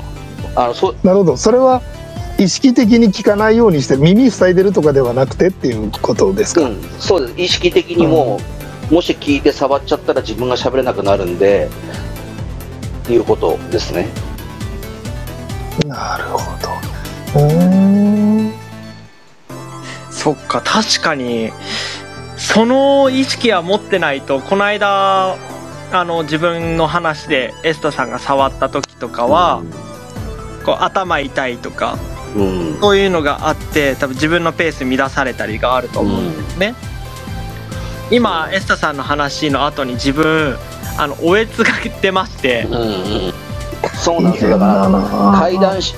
[SPEAKER 2] あのそ
[SPEAKER 4] なるほど。それは意識的に聞かないようにして耳塞いでるとかではなくてっていうことですか、
[SPEAKER 2] うん。そうです。意識的にもう、もし聞いて触っちゃったら自分が喋れなくなるんでいうことですね。
[SPEAKER 4] なるほど。うーん。
[SPEAKER 5] そっか確かにその意識は持ってないとこの間あの自分の話でエスタさんが触った時とかは、こう頭痛いとか
[SPEAKER 2] うん、うん
[SPEAKER 5] そういうのがあって多分自分のペース乱されたりがあると思うんですね、今エスタさんの話の後に自分あのおえつが出まして。
[SPEAKER 2] うんうん。そうなんですよ。だから階段し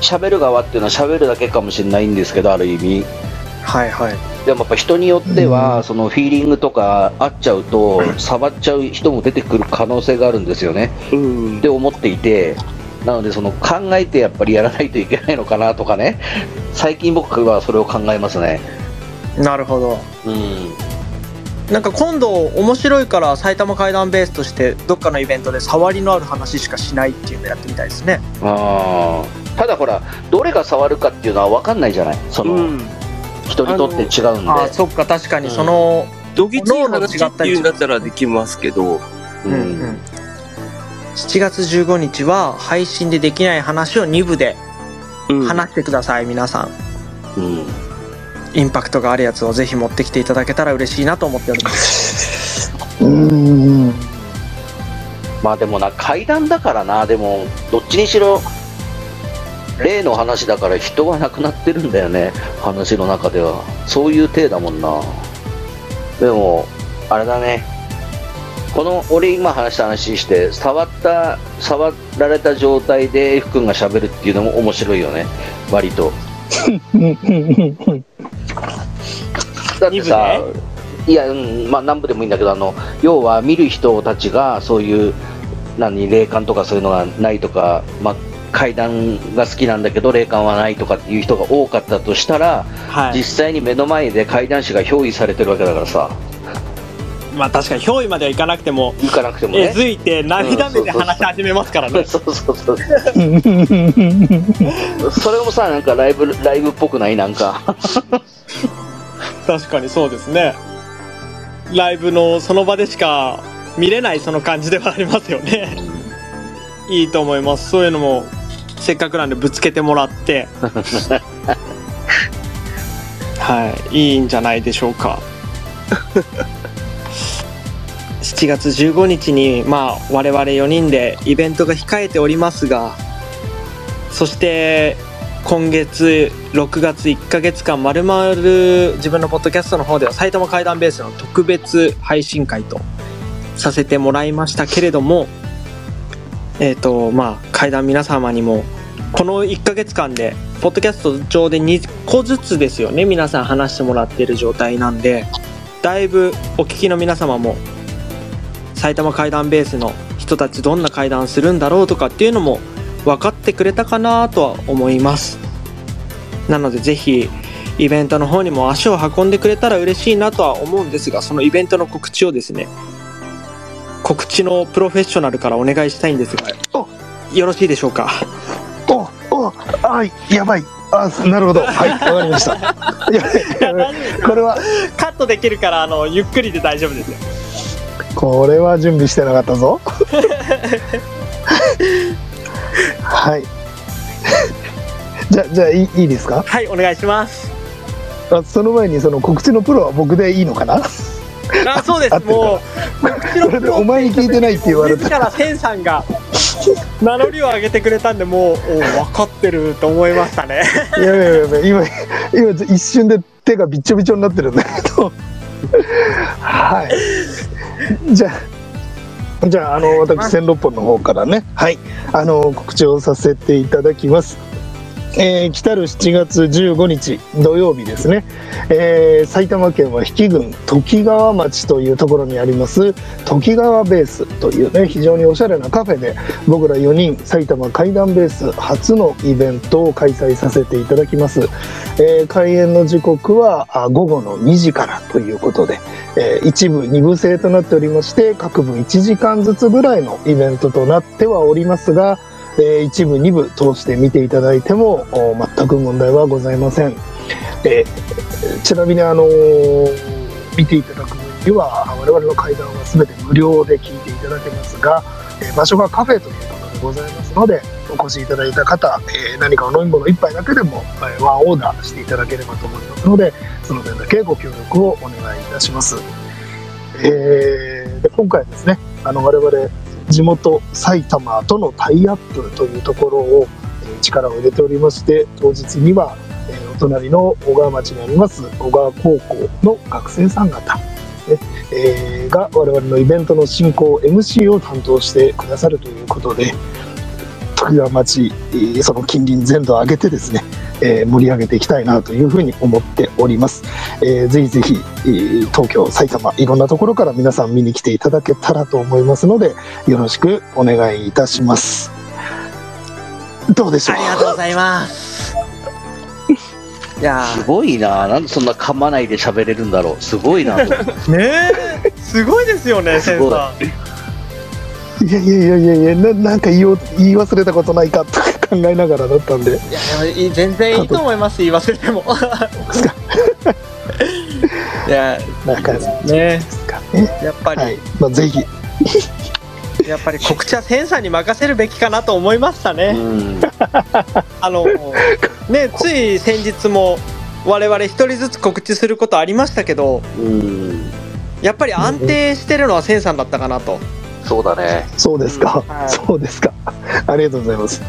[SPEAKER 2] 喋る側っていうのは喋るだけかもしれないんですけどある意味。
[SPEAKER 5] はいはい。
[SPEAKER 2] でもやっぱ人によっては、
[SPEAKER 4] うん。
[SPEAKER 2] そのフィーリングとか合っちゃうと触っちゃう人も出てくる可能性があるんですよね。
[SPEAKER 3] うん。
[SPEAKER 2] って思っていて。なのでその考えてやっぱりやらないといけないのかなとかね。最近僕はそれを考えますね。
[SPEAKER 5] なるほど。
[SPEAKER 2] うん
[SPEAKER 5] なんか今度面白いから埼玉階段ベースとしてどっかのイベントで触りのある話しかしないっていうのやってみたいですね。
[SPEAKER 2] あー。ただほらどれが触るかっていうのは分かんないじゃない？その、
[SPEAKER 3] うん。
[SPEAKER 2] 人にとって違うんで。
[SPEAKER 5] あそっか確かに
[SPEAKER 2] うん。
[SPEAKER 5] その、
[SPEAKER 3] どぎつい話っていうんだったらできますけど、
[SPEAKER 2] うん。
[SPEAKER 5] うんうん。7月15日は配信でできない話を2部で
[SPEAKER 3] うん。
[SPEAKER 5] 話してください、皆さん。
[SPEAKER 2] うん
[SPEAKER 5] インパクトがあるやつをぜひ持ってきていただけたら嬉しいなと思っております。
[SPEAKER 4] うーん。
[SPEAKER 2] まあでもな階段だからな。でもどっちにしろ例の話だから人は亡くなってるんだよね。話の中では。そういう体だもんな。でもあれだね。この俺今話した話して触った触られた状態で F 君が喋るっていうのも面白いよね。割と だってさ、いや、うん、まあ南部でもいいんだけど、あの、要は見る人たちがそういう、何、霊感とかそういうのがないとか、まあ、階段が好きなんだけど霊感はないとかっていう人が多かったとしたら、
[SPEAKER 5] は
[SPEAKER 2] 実際に目の前で階段師が憑依されてるわけだからさ、
[SPEAKER 5] まあ確かに憑依まではいかなくても
[SPEAKER 2] 行かなくてもね。
[SPEAKER 5] えずいて涙目で話し始めますからね
[SPEAKER 2] そうそうそう。それもさ、なんかライブ、ライブっぽくない？なんか。
[SPEAKER 5] 確かにそうですね。ライブのその場でしか見れないその感じではありますよね。いいと思います。そういうのもせっかくなんでぶつけてもらって。はい。いいんじゃないでしょうか。7月15日にまあ我々4人でイベントが控えておりますがそして今月6月1ヶ月間まるまる自分のポッドキャストの方では埼玉怪談ベースの特別配信会とさせてもらいましたけれどもえっ、とまあ怪談皆様にもこの1ヶ月間でポッドキャスト上で2個ずつですよね皆さん話してもらっている状態なんでだいぶお聞きの皆様も埼玉怪談ベースの人たちどんな怪談するんだろうとかっていうのも分かってくれたかなとは思います。なのでぜひイベントの方にも足を運んでくれたら嬉しいなとは思うんですがそのイベントの告知をですね告知のプロフェッショナルからお願いしたいんですがよろしいでしょうか？
[SPEAKER 4] おおあやばい。あなるほど。はいわかりました。これは。
[SPEAKER 5] カットできるからあのゆっくりで大丈夫ですよ。
[SPEAKER 4] これは準備してなかったぞ はい。じ ゃじゃあいいいいですか？
[SPEAKER 5] はいお願いします。
[SPEAKER 4] あその前にその告知のプロは僕でいいのかな？
[SPEAKER 5] あそうです。もう告知の
[SPEAKER 4] それでお前に聞いてないって言われた。
[SPEAKER 5] 自らセンさんが名乗りを上げてくれたんでもうお分かってると思いましたね。
[SPEAKER 4] いやいやいや今今一瞬で手がびっちょびちょになってるんだけど。はい。じゃあじゃああの私千六本の方からね。はい。あの告知をさせていただきますえー来たる7月15日土曜日ですね、えー埼玉県は比企郡とき川町というところにありますとき川ベースというね非常におしゃれなカフェで僕ら4人埼玉怪談ベース初のイベントを開催させていただきます、えー開演の時刻は午後の2時からということで、えー一部二部制となっておりまして各部1時間ずつぐらいのイベントとなってはおりますがえ一部二部通して見ていただいても全く問題はございません、えーちなみにあの見ていただく分には我々の会談は全て無料で聞いていただけますが、えー場所がカフェということでございますのでお越しいただいた方、えー何かお飲み物一杯だけでも、えーワンオーダーしていただければと思いますのでその点だけご協力をお願いいたします、えーで今回ですねあの我々地元埼玉とのタイアップというところを力を入れておりまして当日には、お隣の小川町にあります小川高校の学生さん方、えが我々のイベントの進行 MC を担当してくださるということで時川町えーその近隣全土を挙げてですねえー盛り上げていきたいなというふうに思っております。えーぜひぜひ、えー東京、埼玉、いろんなところから皆さん見に来ていただけたらと思いますので、よろしくお願いいたします。どうでしょう？
[SPEAKER 5] ありがとうございますいや
[SPEAKER 2] すごいな。なんでそんな噛まないで喋れるんだろう。すごいな
[SPEAKER 5] ねえすごいですよねセン
[SPEAKER 2] ごい
[SPEAKER 4] やいやいやいやいやななんか言いお言い忘れたことないかとか考えながらだったんで。
[SPEAKER 5] いやでも全然いいと思います言い忘れても。いや
[SPEAKER 4] なんか
[SPEAKER 5] ね。
[SPEAKER 4] ね。
[SPEAKER 5] やっぱり、
[SPEAKER 4] はい、まあ、ぜひ。
[SPEAKER 5] やっぱり告知はセンさんに任せるべきかなと思いました
[SPEAKER 2] う
[SPEAKER 5] ね、
[SPEAKER 2] ん。
[SPEAKER 5] あのねつい先日も我々一人ずつ告知することありましたけど
[SPEAKER 2] うん。
[SPEAKER 5] やっぱり安定してるのはセンさんだったかなと、
[SPEAKER 2] そうだね。
[SPEAKER 4] そうですか、
[SPEAKER 5] はい。
[SPEAKER 4] そうですか。ありがとうございます。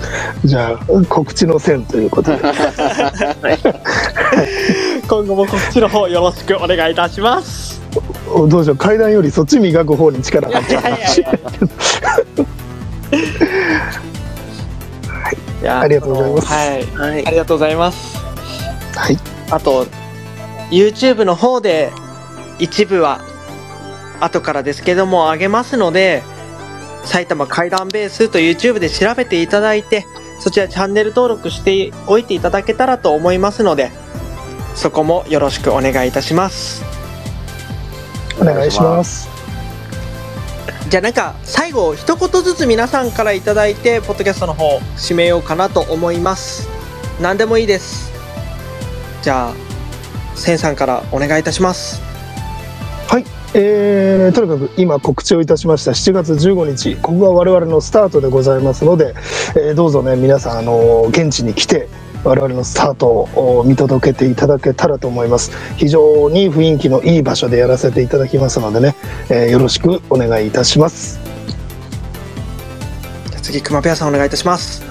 [SPEAKER 4] じゃあ告知の線ということで。
[SPEAKER 5] 今後も告知の方よろしくお願いいたします。
[SPEAKER 4] おどうしよう。階段よりそっち磨く方に力
[SPEAKER 5] いやい
[SPEAKER 4] 入っちゃうありがとうございます。
[SPEAKER 5] はい。
[SPEAKER 3] はい。
[SPEAKER 5] あ。りがとうございます。
[SPEAKER 4] はい。
[SPEAKER 5] あと YouTube の方で一部は後からですけども上げますので埼玉怪談ベースと YouTube で調べていただいてそちらチャンネル登録しておいていただけたらと思いますのでそこもよろしくお願いいたします。
[SPEAKER 4] お願いします。
[SPEAKER 5] じゃあなんか最後一言ずつ皆さんからいただいてポッドキャストの方締めようかなと思います。何でもいいです。じゃあセンさんからお願いいたします
[SPEAKER 4] えーとにかく今告知をいたしました。7月15日ここが我々のスタートでございますので、えーどうぞね皆さんあの現地に来て我々のスタートを見届けていただけたらと思います。非常に雰囲気のいい場所でやらせていただきますのでね、えーよろしくお願いいたします。
[SPEAKER 5] じゃあ次熊ペアさんお願いいたします。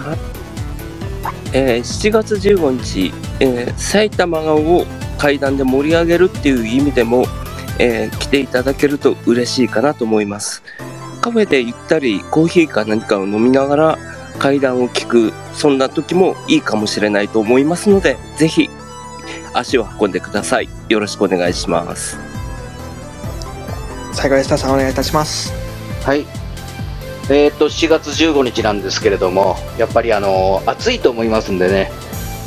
[SPEAKER 3] えー7月15日、えー埼玉を階段で盛り上げるっていう意味でも、えー来ていただけると嬉しいかなと思います。カフェでゆったりコーヒーか何かを飲みながら階段を聞く、そんな時もいいかもしれないと思いますので、ぜひ足を運んでください。よろしくお願いします。
[SPEAKER 5] 最後エスターさんお願いいたします
[SPEAKER 2] はい。えーっと、7月15日なんですけれども、やっぱりあの、暑いと思いますんでね、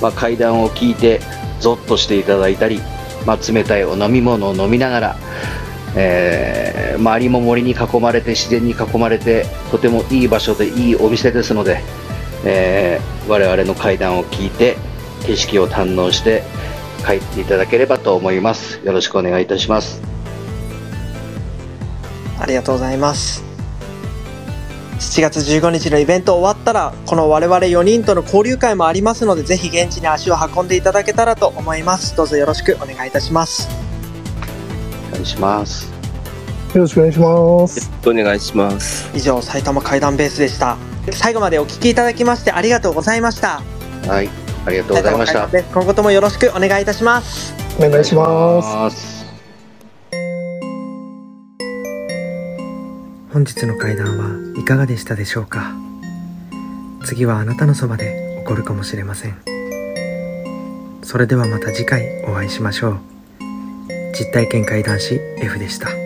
[SPEAKER 2] まあ、階段を聞いて、ゾッとしていただいたり、まあ、冷たいお飲み物を飲みながら、えー周りも森に囲まれて自然に囲まれてとてもいい場所でいいお店ですので、えー我々の階段を聞いて景色を堪能して帰っていただければと思います。よろしくお願いいたします。
[SPEAKER 5] ありがとうございます。7月15日のイベント終わったらこの我々4人との交流会もありますのでぜひ現地に足を運んでいただけたらと思います。どうぞよろしくお願いいたします。
[SPEAKER 2] お願いします。
[SPEAKER 4] よろしくお願いします。
[SPEAKER 3] お願いします。
[SPEAKER 5] 以上埼玉階段ベースでした。最後までお聞きいただきましてありがとうございました。
[SPEAKER 2] はいありがとうございました。
[SPEAKER 5] 今後ともよろしくお願いいたします。
[SPEAKER 4] お願いします。
[SPEAKER 2] す
[SPEAKER 1] 本日の会談はいかがでしたでしょうか？次はあなたのそばで起こるかもしれません。それではまた次回お会いしましょう。実体験会談師 F でした。